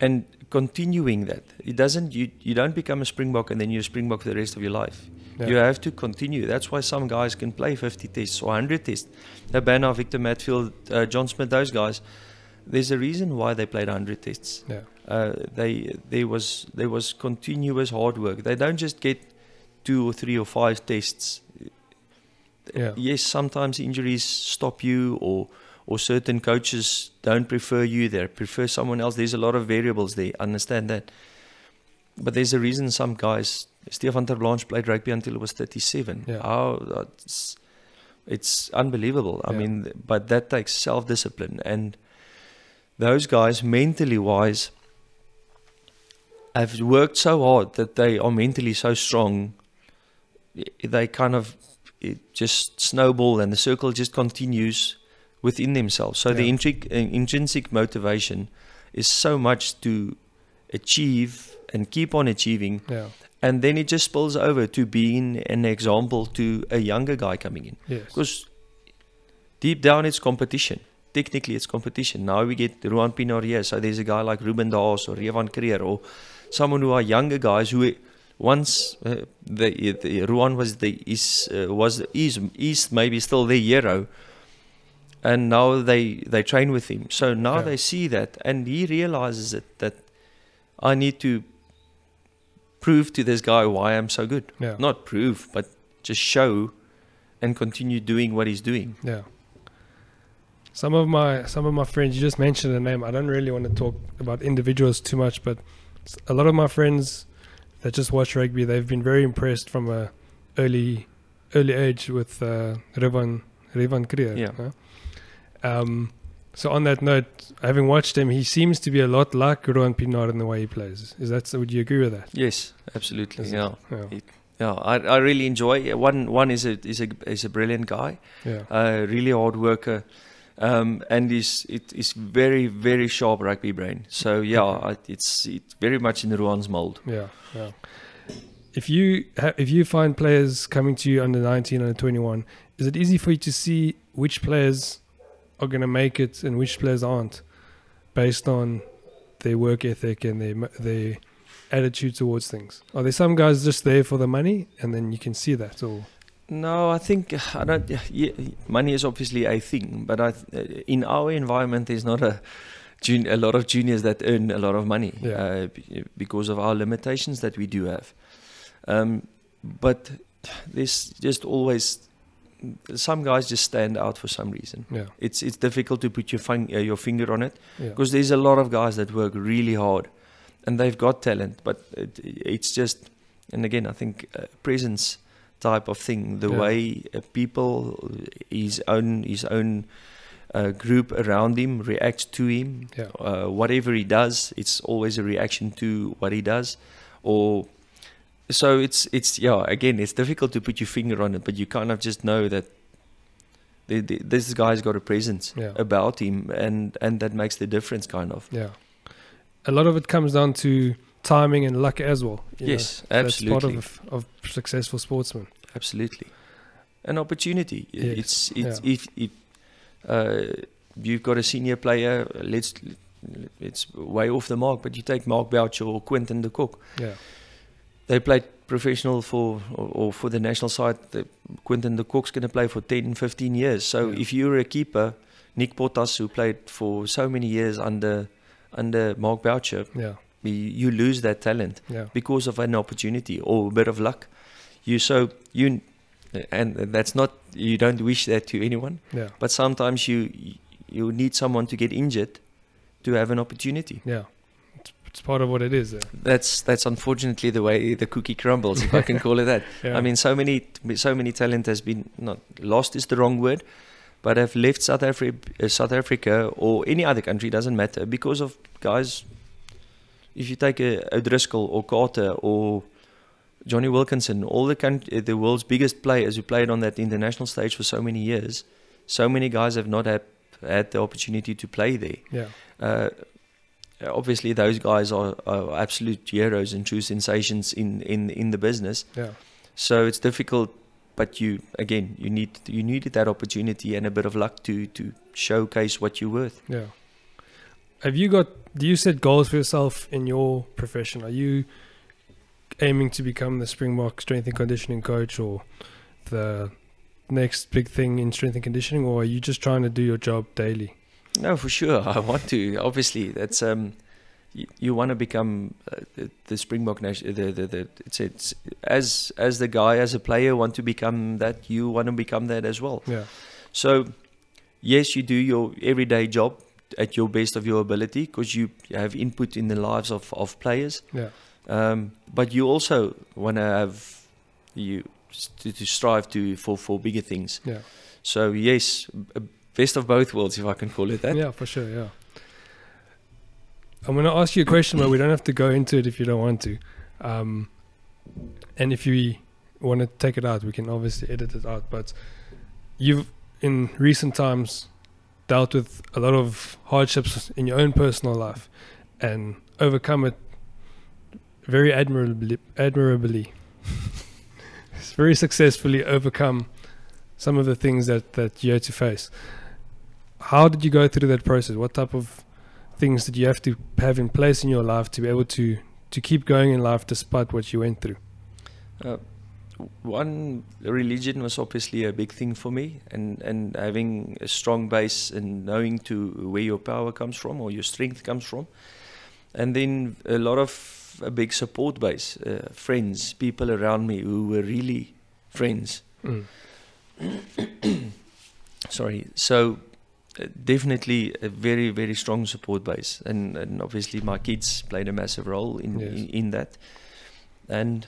and continuing that, it doesn't you you don't become a Springbok and then you're a Springbok for the rest of your life. Yeah. You have to continue. That's why some guys can play 50 tests or 100 tests. Habana, Victor Matfield, uh, John Smit, those guys. There's a reason why they played 100 tests Yeah. uh, they there was there was continuous hard work. They don't just get two or three or five tests. Yeah. Yes, sometimes injuries stop you, or or certain coaches don't prefer you. They prefer someone else. There's a lot of variables there. Understand that. But there's a reason some guys. Stefan Terblanche played rugby until he was 37. Yeah. How that's it's unbelievable. I Yeah. mean, but that takes self-discipline and those guys mentally wise have worked so hard that they are mentally so strong they kind of it just snowball and the circle just continues within themselves so the Yeah. intrinsic, uh, intrinsic motivation is so much to achieve and keep on achieving Yeah. and then it just spills over to being an example to a younger guy coming in Yes. because deep down it's competition. Technically it's competition. Now we get Ruan Pienaar here, so there's a guy like Ruben de Haas or Revan Creer or someone who are younger guys who once uh, the, the Ruan was the is uh, was is is maybe still the hero, and now they they train with him. So now Yeah. they see that, and he realizes it that I need to prove to this guy why I'm so good Yeah. not prove, but just show and continue doing what he's doing. Yeah. Some of my some of my friends, you just mentioned a name. I don't really want to talk about individuals too much, but a lot of my friends that just watch rugby, they've been very impressed from a early early age with uh, Revan Revan Krier. Yeah. huh? Um, so on that note, having watched him, he seems to be a lot like Ruan Pienaar in the way he plays. Is that? Would you agree with that? Yes, absolutely. Is it? Yeah, Yeah. yeah. I, I really enjoy. One one is a is a is a brilliant guy. Yeah. Uh, really hard worker. um, and is it is very very sharp rugby brain. So yeah, I, it's it's very much in Ruan's mold. Yeah, yeah. If you ha- if you find players coming to you under 19 under 21, is it easy for you to see which players are going to make it and which players aren't, based on their work ethic and their their attitude towards things? Are there some guys just there for the money, and then you can see that, or No, I think I don't. Yeah, money is obviously a thing, but I, in our environment, there's not a jun- a lot of juniors that earn a lot of money Yeah. uh, b- because of our limitations that we do have. Um, but there's just always some guys just stand out for some reason. yeah, It's it's difficult to put your fing- uh, your finger on it yeah, because there's a lot of guys that work really hard and they've got talent, but it, it's just, and again, I think uh, presence type of thing, the Yeah. way uh, people, his own his own uh, group around him reacts to him, yeah, uh, whatever he does, it's always a reaction to what he does, or so it's it's yeah. Again, it's difficult to put your finger on it, but you kind of just know that. The, the, this guy's got a presence yeah. about him, and and that makes the difference, kind of. Yeah. A lot of it comes down to timing and luck as well. you know. Yes, That's part absolutely, of, of successful sportsmen. absolutely. An opportunity. Yes, It's it's if if uh, you've got a senior player, let's it's way off the mark. But you take Mark Boucher or Quinton de Kock. Yeah, They played professional for or, or for the national side. The, Quinton de Kock's going to play for 10, 15 years. So Yeah. if you're a keeper, Nick Portas, who played for so many years under under Mark Boucher, yeah, you, you lose that talent. yeah, because of an opportunity or a bit of luck. You so you and that's not you don't wish that to anyone, yeah, but sometimes you you need someone to get injured to have an opportunity. yeah. It's, part of what it is. That's that's unfortunately the way the cookie crumbles, if I can call it that. Yeah. I mean, so many so many talent has been not lost is the wrong word, but have left South Africa, uh, South Africa or any other country doesn't matter because of guys. If you take a O'Driscoll or Carter or Jonny Wilkinson, all the country, the world's biggest players who played on that international stage for so many years, so many guys have not had had the opportunity to play there. yeah, Uh, Uh, obviously, those guys are, are absolute heroes and true sensations in, in, in the business. yeah, So it's difficult, but you again you need you needed that opportunity and a bit of luck to to showcase what you're worth. yeah. Have you got? Do you set goals for yourself in your profession? Are you aiming to become the Springbok strength and conditioning coach, or the next big thing in strength and conditioning, or are you just trying to do your job daily? No, for sure, I want to. Obviously, that's um, you, you want to become uh, the, Springbok nation. The, the, the it's, it's as as the guy as a player want to become that. You want to become that as well. Yeah, So, yes, you do your everyday job at your best of your ability because you have input in the lives of, of players. yeah, Um, but you also want to have you to, to strive to for, for bigger things. yeah. So yes, b- best of both worlds, if I can call it that. Yeah, for sure. Yeah. I'm going to ask you a question, but we don't have to go into it if you don't want to. Um, and if you want to take it out, we can obviously edit it out. But you've, in recent times, dealt with a lot of hardships in your own personal life and overcome it very admirably. admirably. Very successfully overcome some of the things that, that you had to face how did you go through that process? What type of things did you have to have in place in your life to be able to to keep going in life despite what you went through? Uh, one religion was obviously a big thing for me, and and having a strong base and knowing to where your power comes from or your strength comes from, and then a lot of a big support base, uh, friends, people around me who were really friends. Mm. Sorry, so. Definitely a very very strong support base and, and obviously my kids played a massive role in, Yes. in in that and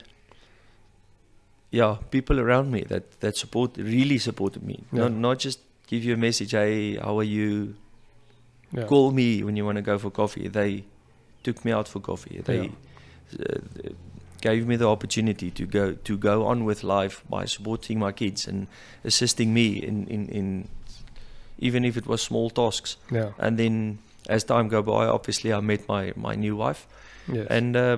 yeah, people around me that that support really supported me. Yeah. Not not just give you a message, hey, how are you? Yeah. Call me when you want to go for coffee. They took me out for coffee. They uh, gave me the opportunity to go to go on with life by supporting my kids and assisting me in in in even if it was small tasks. Yeah. And then as time go by, obviously I met my my new wife, Yes. and uh,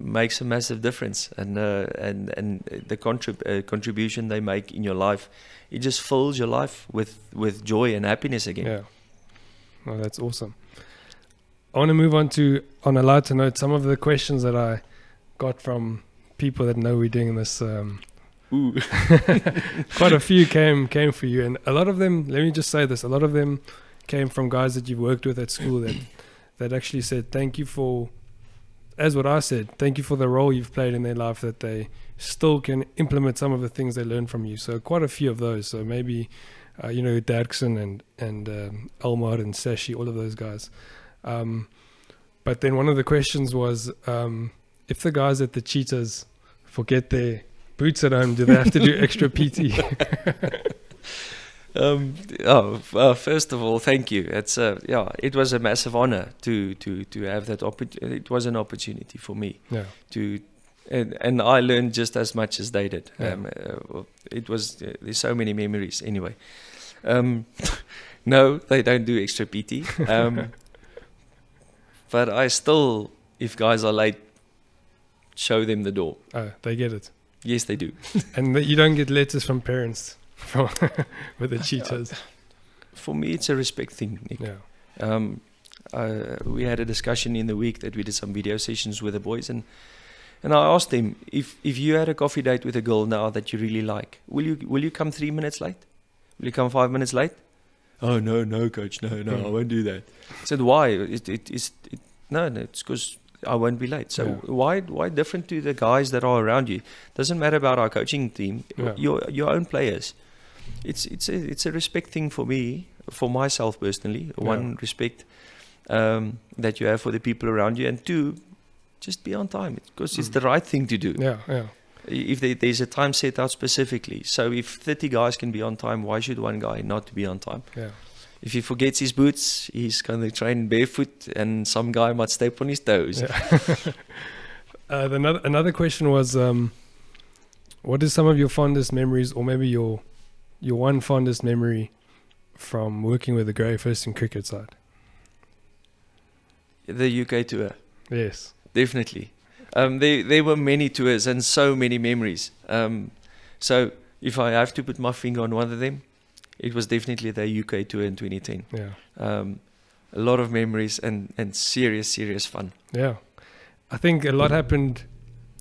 makes a massive difference. And uh, and and the contrib- uh, contribution they make in your life, it just fills your life with with joy and happiness again. Yeah. Well, that's awesome. I want to move on to, on a lighter note, some of the questions that I got from people that know we're doing this. Um, Ooh. quite a few came came for you, and a lot of them. Let me just say this: a lot of them came from guys that you've worked with at school that that actually said thank you for, as what I said, thank you for the role you've played in their life. That they still can implement some of the things they learned from you. So quite a few of those. So maybe, uh, you know, Dirksen and and um, Elmar and Sashi, all of those guys. Um, but then one of the questions was um, if the guys at the Cheetahs forget their boots at home, do they have to do extra PT? Um, oh, uh, first of all, thank you. It's uh, yeah, it was a massive honor to to to have that opportunity. It was an opportunity for me yeah. to, and and I learned just as much as they did. Yeah. Um, uh, it was uh, there's so many memories anyway. Um, no, they don't do extra PT. Um, but I still, if guys are late, show them the door. Oh, they get it. Yes, they do. And that you don't get letters from parents from with the cheetahs. For me, it's a respect thing, Nick. Yeah. Um, uh, we had a discussion in the week that we did some video sessions with the boys, and and I asked them if if you had a coffee date with a girl now that you really like, will you will you come three minutes late? Will you come five minutes late? Oh no, no, coach, no, no, I Hmm. won't do that. I said why? It, it, it's it, no, no, it's because I won't be late. So Yeah. why why different to the guys that are around you? Doesn't matter about our coaching team, Yeah. your your own players. It's it's a it's a respect thing for me, for myself personally. One respect um, that you have for the people around you, and two, just be on time because it's Mm. the right thing to do. Yeah, yeah. If there, there's a time set out specifically, so if 30 guys can be on time, why should one guy not be on time? Yeah. If he forgets his boots, he's going to train barefoot, and some guy might step on his toes. Yeah. uh, another another question was, um, what is some of your fondest memories, or maybe your your one fondest memory from working with the Grey First in cricket side? The UK tour. Yes. Definitely. Um, there, there were many tours and so many memories. Um, so if I have to put my finger on one of them, it was definitely the UK tour in 2010. Yeah. Um, a lot of memories and, and serious, serious fun. Yeah. I think a lot happened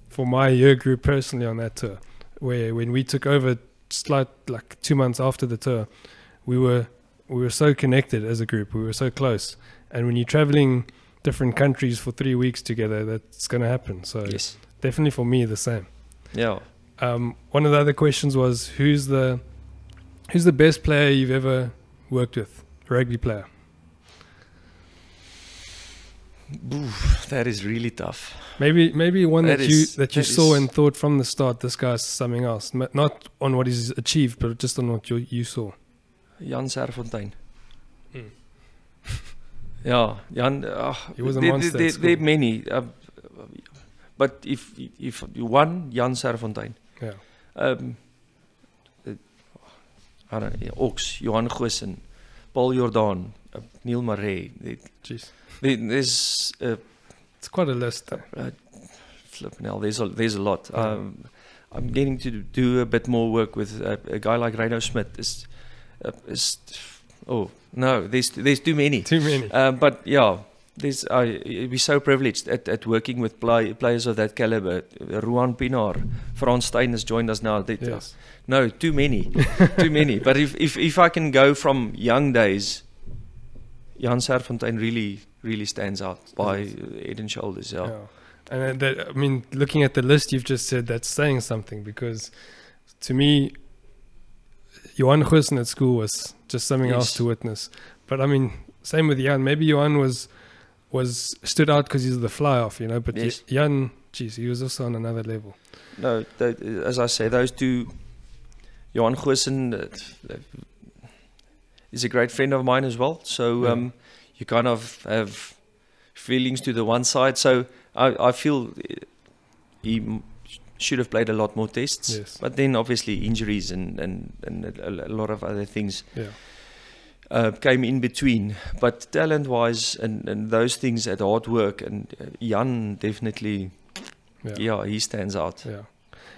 for my year group personally on that tour, where when we took over, slight like two months after the tour, we were we were so connected as a group. We were so close, and when you're traveling different countries for three weeks together, that's going to happen. So Yes. definitely for me the same. Yeah. Um, one of the other questions was who's the who's the best player you've ever worked with, rugby player. Oof, that is really tough. Maybe maybe one that, That you is- that you that saw is- and thought from the start this guy's something else, not on what he's achieved, but just on what you you saw. Jan Serfontein. Hmm. Yeah, Jan. Uh, He was a there, monster There, there are many. Uh, but if if one Jan Serfontein, Yeah, um, I don't know, Ox, Johan Goosen, Paul Jordan, uh, Niel Marais. Jeez, there, there's uh, it's quite a list. uh, flipping hell, there's a there's a lot. Yeah. Um, I'm getting to do a bit more work with uh, a guy like Rhyno Smith. Is uh, is oh no, there's there's too many. Too many. Um, but yeah, there's I we're so privileged at, at working with play, players of that caliber. Ruan Pienaar, Frans Steyn has joined us now. They, yes. No, too many, too many. But if, if if I can go from young days, Jan Serfontein really really stands out by uh, head and shoulders. Yeah. Yeah. And uh, that, I mean, looking at the list you've just said, that's saying something because to me, Johan Goosen at school was just something else to witness. But I mean, same with Jan. Maybe Johan was was stood out because he's the fly off, you know. But Yes. Jan, geez, he was also on another level. No, as I say, those two, Johan Goosen uh, uh, is a great friend of mine as well. So Yeah. um, you kind of have feelings to the one side. So I, I feel uh, he should have played a lot more tests. Yes. But then obviously injuries and, and, and a, a lot of other things Yeah. Uh, came in between. But talent wise and, and those things at hard work, and uh, Jan definitely, Yeah. yeah, he stands out. Yeah.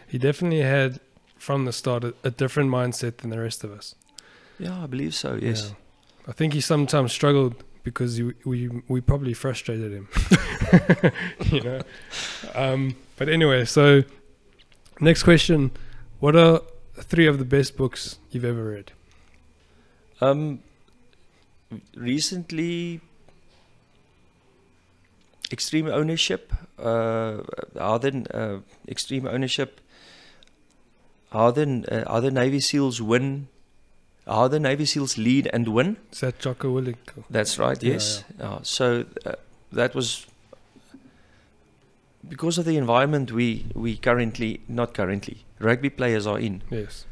He definitely had from the start a, a different mindset than the rest of us. Yeah, I believe so, yes. Yeah. I think he sometimes struggled because you, we we probably frustrated him. you know. Um, but anyway, so next question: What are three of the best books you've ever read? Um, recently, extreme ownership. Uh, how then uh, extreme ownership? How then uh, how the Navy SEALs win? How the Navy SEALs lead and win? Is that Jocko Willink? That's right. Yeah, Yes. Uh, so uh, that was because of the environment we we currently not currently rugby players are in. Yes.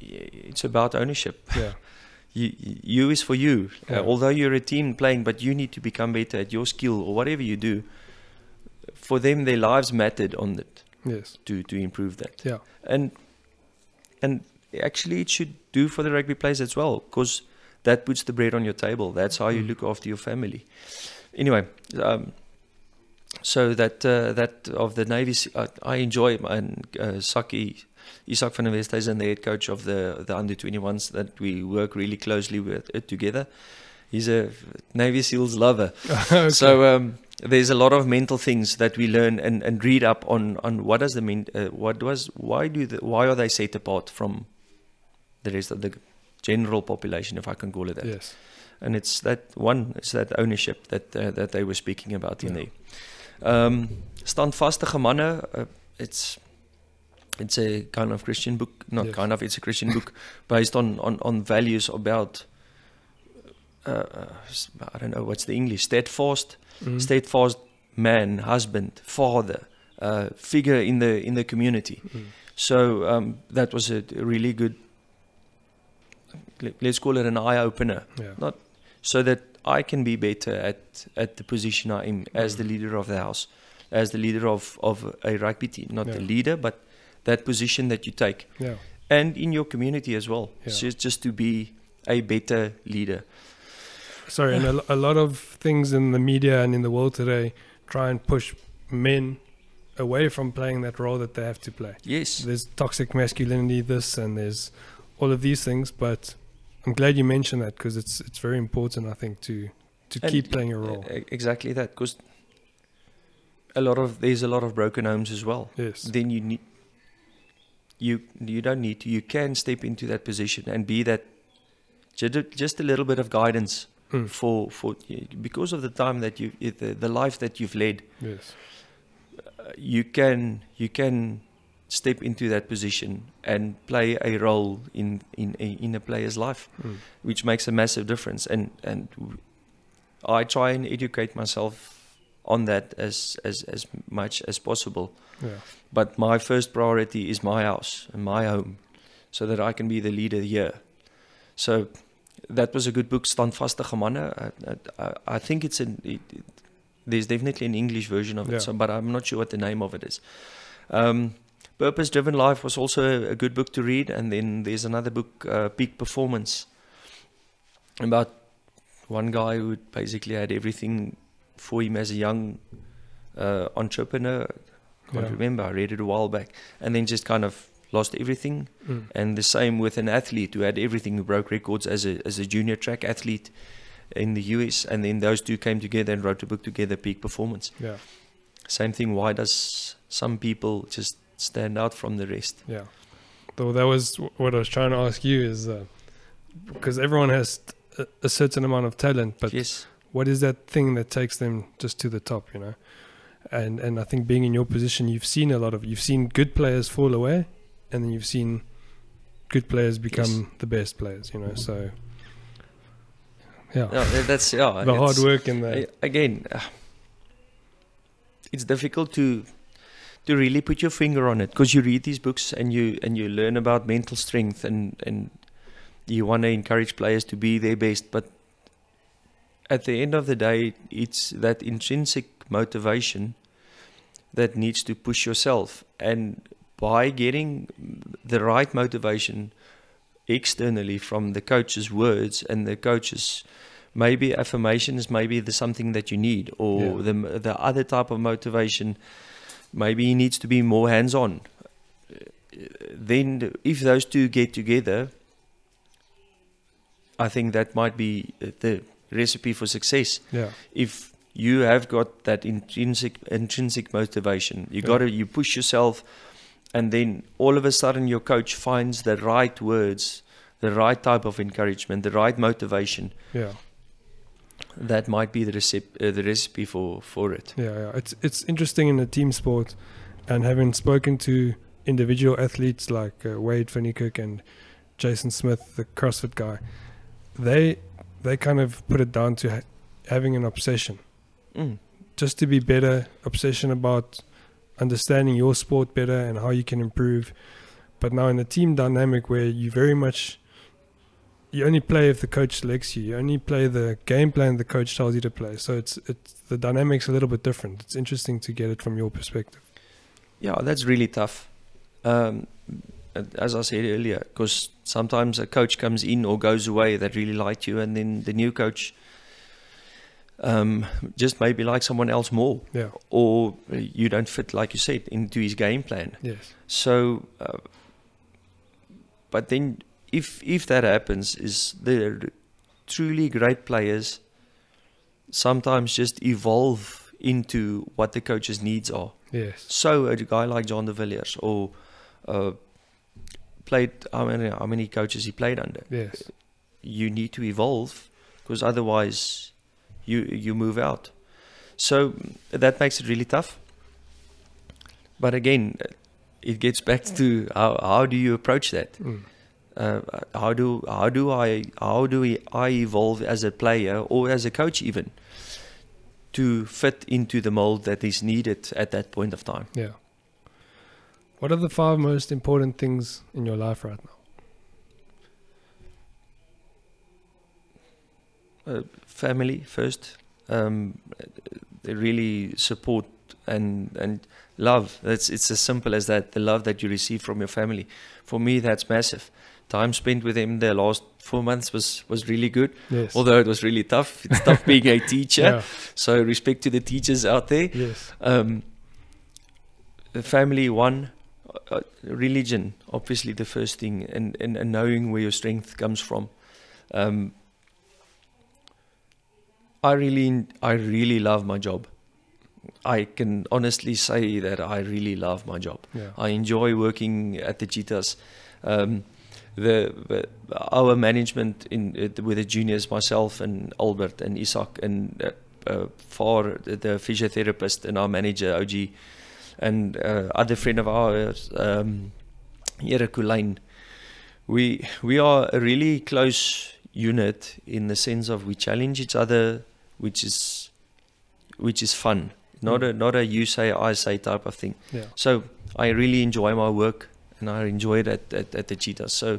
It's about ownership. Yeah. you, you is for you. Uh, although you're a team playing, but you need to become better at your skill or whatever you do. For them, their lives mattered on it Yes. to to improve that. Yeah. And and actually, it should do for the rugby players as well, because that puts the bread on your table. That's how you Mm. look after your family. Anyway, um, so that uh, that of the Navy, uh, I enjoy and uh, Saki. Isak van der Westhuizen, the head coach of the the under 21s, that we work really closely with uh, together. He's a Navy SEALs lover. okay. So um, there's a lot of mental things that we learn and, and read up on on what does the mean uh, what was why do the, why are they set apart from the rest of the general population if I can call it that yes. and it's that one it's that ownership that uh, that they were speaking about in Yeah. there um standvastige manne uh, it's it's a kind of Christian book not Yes. kind of it's a Christian book based on on on values about uh, uh, I don't know what's the English steadfast Mhm. steadfast man, husband, father, uh, figure in the in the community. Mm. So um, that was a really good. let- Let's call it an eye opener, Yeah. so that I can be better at at the position I am as the Mm. leader of the house, as the leader of of a rugby team, not the leader, but that position that you take, Yeah. and in your community as well. Yeah. Just just to be a better leader. Sorry, and a, a lot of things in the media and in the world today try and push men away from playing that role that they have to play. Yes. There's toxic masculinity, this, and there's all of these things. But I'm glad you mentioned that because it's it's very important, I think, to to And keep playing a role. Exactly that, because a lot of there's a lot of broken homes as well. yes. Then you need you you don't need to. You can step into that position and be that ju- just a little bit of guidance Mm. for for because of the time that you the, the life that you've led. Yes. uh, You can you can step into that position and play a role in in a, in a player's life Mm. which makes a massive difference. And and I try and educate myself on that as as as much as possible. Yeah. But my first priority is my house and my home, so that I can be the leader here. So that was a good book, Standvastige Manne. I, I, I think it's an. It, it, there's definitely an English version of Yeah. it, so, but I'm not sure what the name of it is. Um, Purpose Driven Life was also a, a good book to read, and then there's another book, uh, Peak Performance, about one guy who basically had everything for him as a young uh, entrepreneur. Can't Yeah. remember. I read it a while back, and then just kind of lost everything. Mm. And the same with an athlete who had everything, who broke records as a as a junior track athlete in the US, and then those two came together and wrote a book together, Peak Performance. Yeah. Same thing. Why does some people just stand out from the rest? Yeah. Though that was what I was trying to ask you is uh, because everyone has a, certain amount of talent, but yes, what is that thing that takes them just to the top, you know? And and I think being in your position, you've seen a lot of you've seen good players fall away, and then you've seen good players become the best players, you know. So yeah, tha- that's yeah. the hard work and the again, uh, it's difficult to to really put your finger on it because you read these books and you and you learn about mental strength and and you want to encourage players to be their best, but at the end of the day, it's that intrinsic motivation that needs to push yourself, and by getting the right motivation, externally from the coach's words and the coach's maybe affirmations, maybe there's something that you need, or Yeah. the the other type of motivation, maybe he needs to be more hands-on. Then, if those two get together, I think that might be the recipe for success Yeah. if you have got that intrinsic intrinsic motivation you Yeah. got to you push yourself and then all of a sudden your coach finds the right words the right type of encouragement the right motivation Yeah. that might be the recipe uh, the recipe for for it Yeah, yeah. It's it's interesting in a team sport, and having spoken to individual athletes like uh, Wayde van Niekerk and Jason Smith, the CrossFit guy, they they kind of put it down to ha- having an obsession, Mm. just to be better, obsession about understanding your sport better and how you can improve. But now in a team dynamic where you very much you only play if the coach selects you. You only play the game plan the coach tells you to play. So it's it's the dynamics a little bit different. It's interesting to get it from your perspective. Yeah, that's really tough. Um, as I said earlier, because sometimes a coach comes in or goes away that really liked you, and then the new coach um, just maybe like someone else more, Yeah. or you don't fit, like you said, into his game plan. Yes. So, uh, but then if if that happens, is the truly great players sometimes just evolve into what the coach's needs are. Yes. So a guy like Jean de Villiers or uh, played how many how many coaches he played under. Yes. You need to evolve because otherwise you you move out. So that makes it really tough. But again, it gets back to how how do you approach that? Mm. Uh, how do how do I how do we, I evolve as a player or as a coach even to fit into the mold that is needed at that point of time? Yeah. What are the five most important things in your life right now? Uh, family first. Um, they really support and and love. That's it's as simple as that. The love that you receive from your family. For me, that's massive. Time spent with them the last four months was was really good. Yes. Although it was really tough. It's tough being a teacher. yeah. So respect to the teachers out there. Yes. Um, family one. Uh, religion, obviously the first thing, and, and, and knowing where your strength comes from. Um, I really, I really love my job. I can honestly say that I really love my job. Yeah. I enjoy working at the Cheetahs. Um, the, the our management in uh, with the juniors, myself and Albert and Isak and uh, uh, for the, the physiotherapist and our manager OG and uh, other friend of ours, um, Here Kulain. We we are a really close unit in the sense of we challenge each other, which is which is fun. Not Mm. a not a you say I say type of thing. Yeah. So I really enjoy my work and I enjoy it at, at, at the Cheetahs. So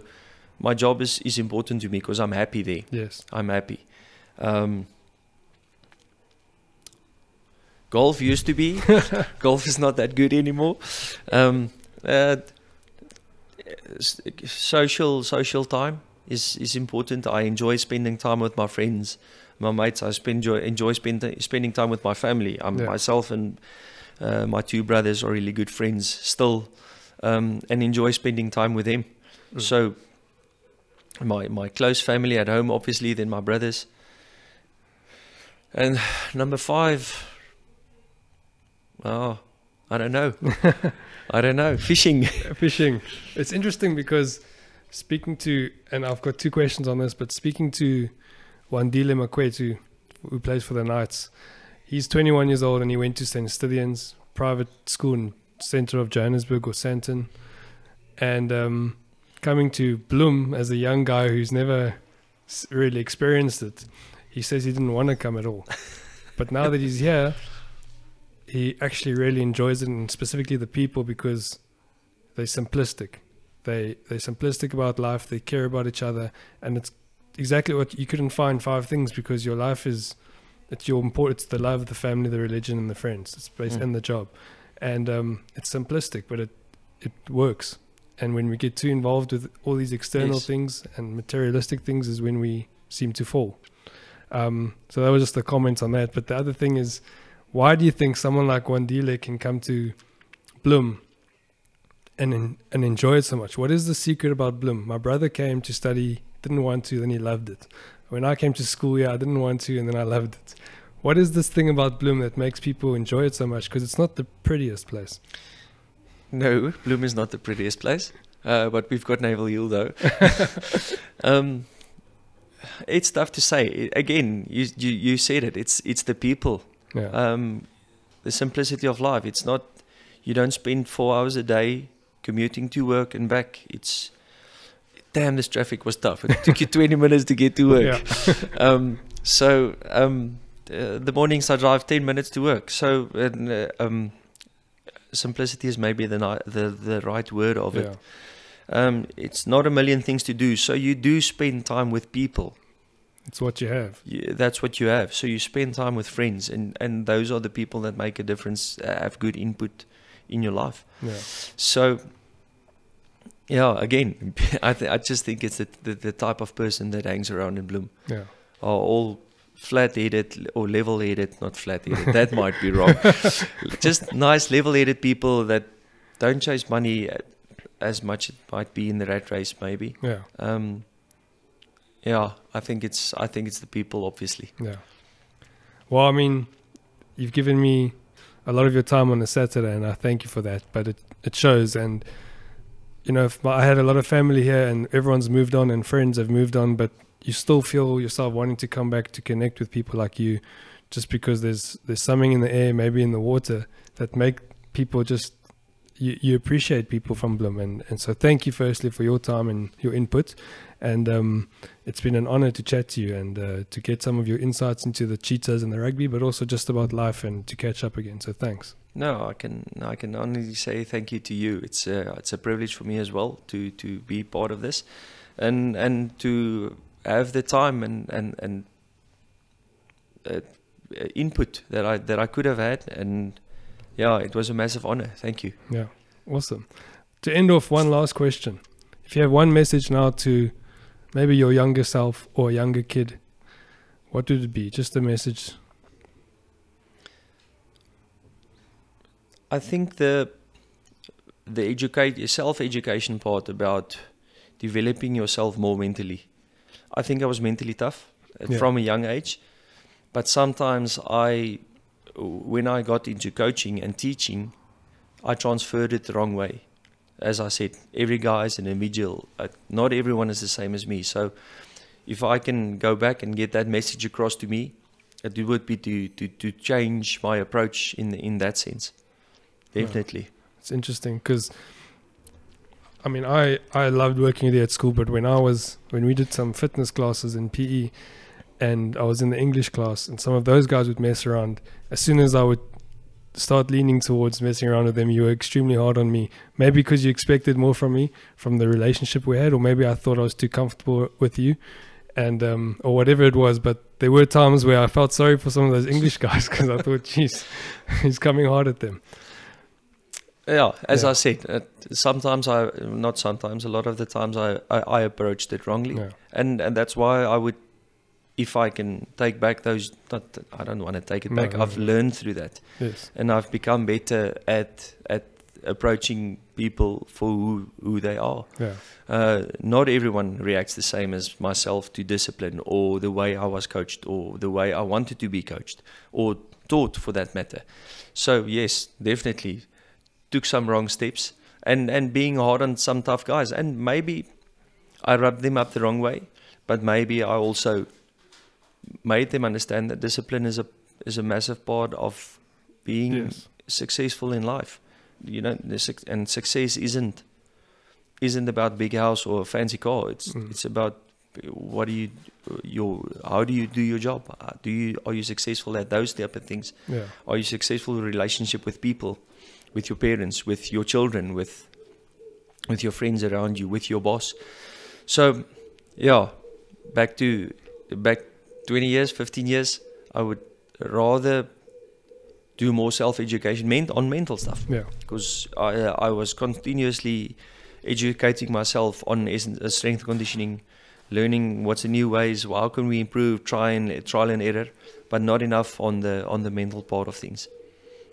my job is, is important to me because I'm happy there. Yes. I'm happy. Um, golf used to be. golf is not that good anymore. Um, uh, social social time is is important. I enjoy spending time with my friends, my mates. I spend enjoy, enjoy spend, spending time with my family. I'm Yeah. myself and uh, my two brothers are really good friends still, um, and enjoy spending time with them. Mm. So my my close family at home, obviously, then my brothers. And number five, oh, I don't know. I don't know. Fishing. Fishing. It's interesting because speaking to, and I've got two questions on this, but speaking to Wandile Makwetu, who plays for the Knights, he's 21 years old and he went to St. Stithians, private school in center of Johannesburg or Sandton. And um, coming to Bloem as a young guy who's never really experienced it, he says he didn't want to come at all. but now that he's here, he actually really enjoys it, and specifically the people because they're simplistic. They they're simplistic about life. They care about each other, and it's exactly what you couldn't find five things because your life is it's your important. It's the love, the family, the religion, and the friends. It's based Mm. and the job, and um, it's simplistic, but it it works. and when we get too involved with all these external Yes. things and materialistic things is when we seem to fall. Um, so that was just a comment on that. But the other thing is, why do you think someone like Wandile can come to Bloem and and enjoy it so much? What is the secret about Bloem? My brother came to study, didn't want to, then he loved it. When I came to school, yeah, I didn't want to, and then I loved it. What is this thing about Bloem that makes people enjoy it so much? Because it's not the prettiest place. No, Bloem is not the prettiest place, uh, but we've got Naval Hill though. um, it's tough to say. Again, you, you you said it. It's it's the people, Yeah, um, the simplicity of life. It's not you don't spend four hours a day commuting to work and back. It's damn, this traffic was tough. It took you twenty minutes to get to work. yeah, um, so um, uh, the mornings I drive ten minutes to work. So and, uh, um, simplicity is maybe the, the the right word of yeah, it. Um, it's not a million things to do. So you do spend time with people. it's what you have. You, that's what you have. So you spend time with friends, and and those are the people that make a difference. Uh, have good input in your life. Yeah, So. Yeah, again, I th- I just think it's the, the the type of person that hangs around in Bloem. yeah, are all flat-headed or level-headed, not flat-headed. that might be wrong. Just nice level-headed people that don't chase money as much it might be in the rat race, maybe. yeah, Um, yeah, I think it's I think it's the people, obviously. yeah. Well, I mean, you've given me a lot of your time on a Saturday, and I thank you for that. But it it shows, and you know, my, I had a lot of family here, and everyone's moved on, and friends have moved on, but you still feel yourself wanting to come back to connect with people like you, just because there's there's something in the air, maybe in the water, that make people just you, you appreciate people from Bloem, and and so thank you firstly for your time and your input, and um, it's been an honor to chat to you and uh, to get some of your insights into the cheetahs and the rugby, but also just about life and to catch up again. So thanks. No, I can I can only say thank you to you. It's a it's a privilege for me as well to to be part of this, and and to have the time and and and uh, input that I that I could have had, and yeah, it was a massive honor. Thank you. Yeah, awesome. To end off, one last question. If you have one message now to maybe your younger self or younger kid, what would it be? Just a message. I think the the educate self education part about developing yourself more mentally. I think I was mentally tough uh, Yeah. from a young age, but sometimes I, when I got into coaching and teaching, I transferred it the wrong way. As I said, every guy is an individual. Uh, not everyone is the same as me. So, if I can go back and get that message across to me, it would be to to, to change my approach in in that sense. Yeah. Definitely. It's interesting because, I mean, I I loved working with there at school, but when I was when we did some fitness classes in PE, and I was in the English class, and some of those guys would mess around. As soon as I would start leaning towards messing around with them, you were extremely hard on me. Maybe because you expected more from me from the relationship we had, or maybe I thought I was too comfortable with you, and um, or whatever it was. But there were times where I felt sorry for some of those English guys because I thought, geez, he's coming hard at them. Yeah, as Yeah. I said, uh, sometimes I, not sometimes, a lot of the times I, I, I approached it wrongly, Yeah. and and that's why I would, if I can take back those, not I don't want to take it No, back. no, I've no. learned through that, Yes. and I've become better at at approaching people for who who they are. Yeah. Uh, not everyone reacts the same as myself to discipline or the way I was coached or the way I wanted to be coached or taught for that matter. So yes, definitely took some wrong steps and and being hard on some tough guys and maybe I rubbed them up the wrong way, but maybe I also made them understand that discipline is a is a massive part of being Yes. successful in life. You know, and success isn't isn't about big house or a fancy car. It's Mm. it's about what do you your how do you do your job? Do you are you successful at those type of things? Yeah. Are you successful in relationship with people, with your parents, with your children, with with your friends around you, with your boss? So, yeah, back to back 20 years, 15 years, I would rather do more self-education ment- on mental stuff Yeah. because I uh, I was continuously educating myself on uh, strength conditioning, learning what's the new ways, how can we improve, try and trial and error, but not enough on the on the mental part of things.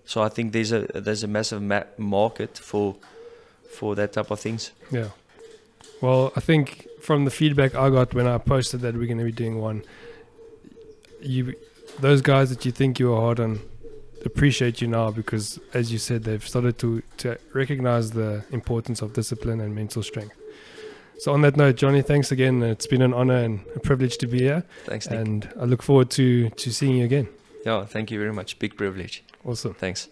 So I think there's a there's a massive ma- market for for that type of things. Yeah. Well, I think from the feedback I got when I posted that we're going to be doing one, you, those guys that you think you were hard on, appreciate you now because, as you said, they've started to to recognize the importance of discipline and mental strength. So, on that note, Johnny, thanks again. It's been an honor and a privilege to be here, Thanks, Nick. and I look forward to to seeing you again. yeah, thank you very much. Big privilege. Awesome. Thanks.